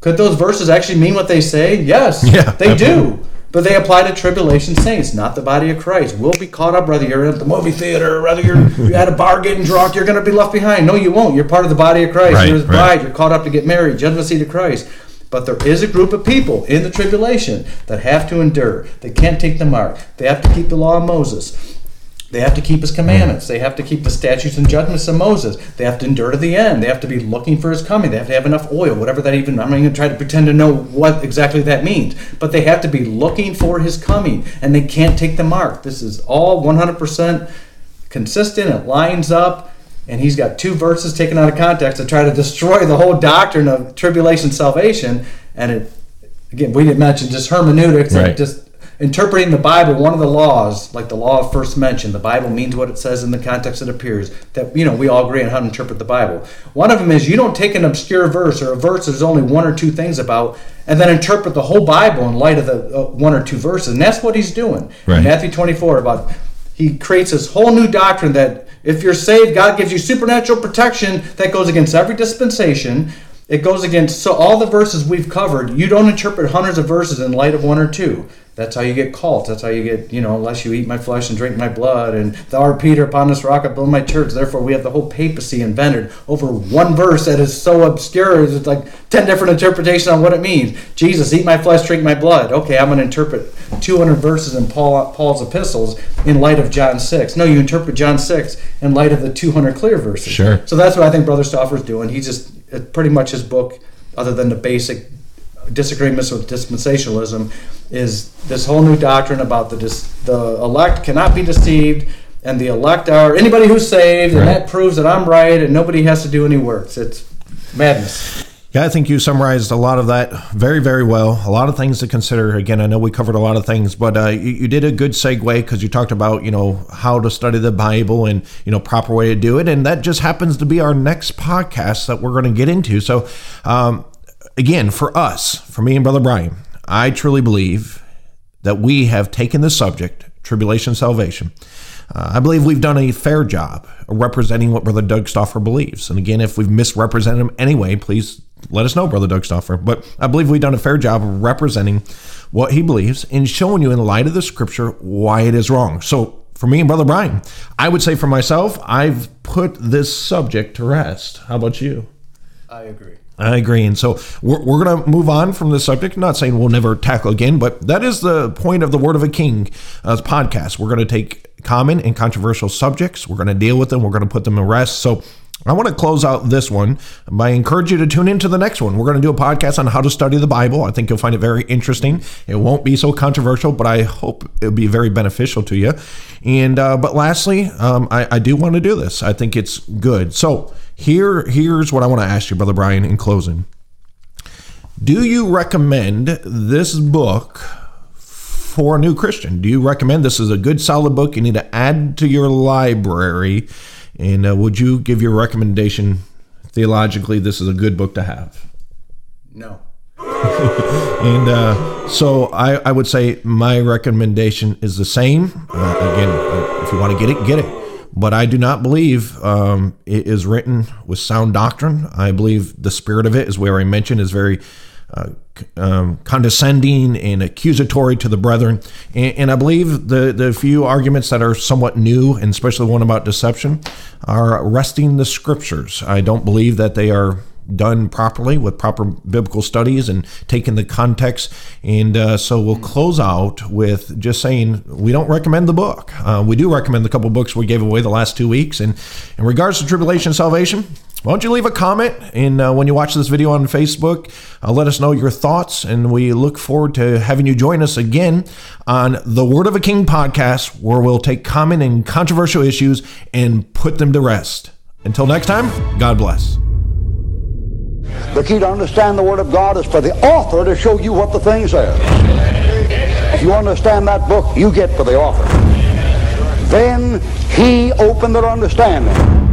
Could those verses actually mean what they say? Yes, *laughs* Yeah, they absolutely. do. But they apply to tribulation saints, not the body of Christ. We'll be caught up, whether you're at the movie theater, whether you're, you're at a bar getting drunk, you're going to be left behind. No, you won't. You're part of the body of Christ. Right, you're his right. bride. You're caught up to get married, judgment seat of Christ. But there is a group of people in the tribulation that have to endure. They can't take the mark. They have to keep the law of Moses. They have to keep his commandments. Mm. They have to keep the statutes and judgments of Moses. They have to endure to the end. They have to be looking for his coming. They have to have enough oil, whatever that even. I'm not even going to try to pretend to know what exactly that means. But they have to be looking for his coming, and they can't take the mark. This is all 100% consistent. It lines up. And he's got two verses taken out of context to try to destroy the whole doctrine of tribulation salvation. And it, again, we didn't mention just hermeneutics, Right. and just interpreting the Bible, one of the laws, like the law of first mention, the Bible means what it says in the context it appears. That you know, we all agree on how to interpret the Bible. One of them is you don't take an obscure verse or a verse there's only one or two things about, and then interpret the whole Bible in light of the uh, one or two verses. And that's what he's doing. Right. In Matthew 24 about he creates this whole new doctrine that if you're saved, God gives you supernatural protection that goes against every dispensation. It goes against so all the verses we've covered. You don't interpret hundreds of verses in light of one or two. That's how you get cults. That's how you get, you know, unless you eat my flesh and drink my blood. And thou art Peter, upon this rock I build my church. Therefore, we have the whole papacy invented over one verse that is so obscure. It's like 10 different interpretations on what it means. Jesus, eat my flesh, drink my blood. Okay, I'm going to interpret 200 verses in Paul, Paul's epistles in light of John 6. No, you interpret John 6 in light of the 200 clear verses. Sure. So that's what I think Brother Stauffer's doing. He's just, pretty much his book, other than the basic disagreements with dispensationalism is this whole new doctrine about the dis- the elect cannot be deceived and the elect are anybody who's saved Right. and that proves that I'm right and nobody has to do any works. It's madness. Yeah, I think you summarized a lot of that very, very well. A lot of things to consider. Again, I know we covered a lot of things, but uh, you, you did a good segue because you talked about you know how to study the Bible and you know proper way to do it, and that just happens to be our next podcast that we're going to get into. So, um, again, for us, for me and Brother Brian, I truly believe that we have taken the subject, tribulation, salvation. Uh, I believe we've done a fair job representing what Brother Doug Stauffer believes. And again, if we've misrepresented him anyway, please let us know, Brother Doug Stauffer. But I believe we've done a fair job of representing what he believes and showing you in light of the scripture why it is wrong. So for me and Brother Brian, I would say for myself, I've put this subject to rest. How about you? I agree. I agree. And so we're, we're going to move on from this subject. not saying we'll never tackle again, but that is the point of the Word of a King uh, podcast. We're going to take common and controversial subjects, we're going to deal with them, we're going to put them to rest. So I want to close out this one by encourage you to tune into the next one. We're going to do a podcast on how to study the Bible. I think you'll find it very interesting. It won't be so controversial, but I hope it'll be very beneficial to you. And uh, but lastly, um, I, I do want to do this. I think it's good. So here, here's what I want to ask you, Brother Brian, in closing. Do you recommend this book for a new Christian? Do you recommend this is a good, solid book you need to add to your library? And uh, would you give your recommendation theologically? This is a good book to have. No. *laughs* And uh, so I, I would say my recommendation is the same. Uh, again, if you want to get it, get it. But I do not believe um, it is written with sound doctrine. I believe the spirit of it, as where I mentioned, is very uh, um, condescending and accusatory to the brethren. And, and I believe the, the few arguments that are somewhat new, and especially one about deception, are wresting the scriptures. I don't believe that they are done properly with proper biblical studies and taking the context. And uh, so we'll close out with just saying we don't recommend the book. Uh, we do recommend the couple books we gave away the last two weeks. And in regards to tribulation salvation, why don't you leave a comment and uh, when you watch this video on Facebook, uh, let us know your thoughts, and we look forward to having you join us again on the Word of a King podcast, where we'll take common and controversial issues and put them to rest. Until next time, God bless. The key to understand the Word of God is for the author to show you what the thing says. If you understand that book, you get for the author. Then he opened their understanding.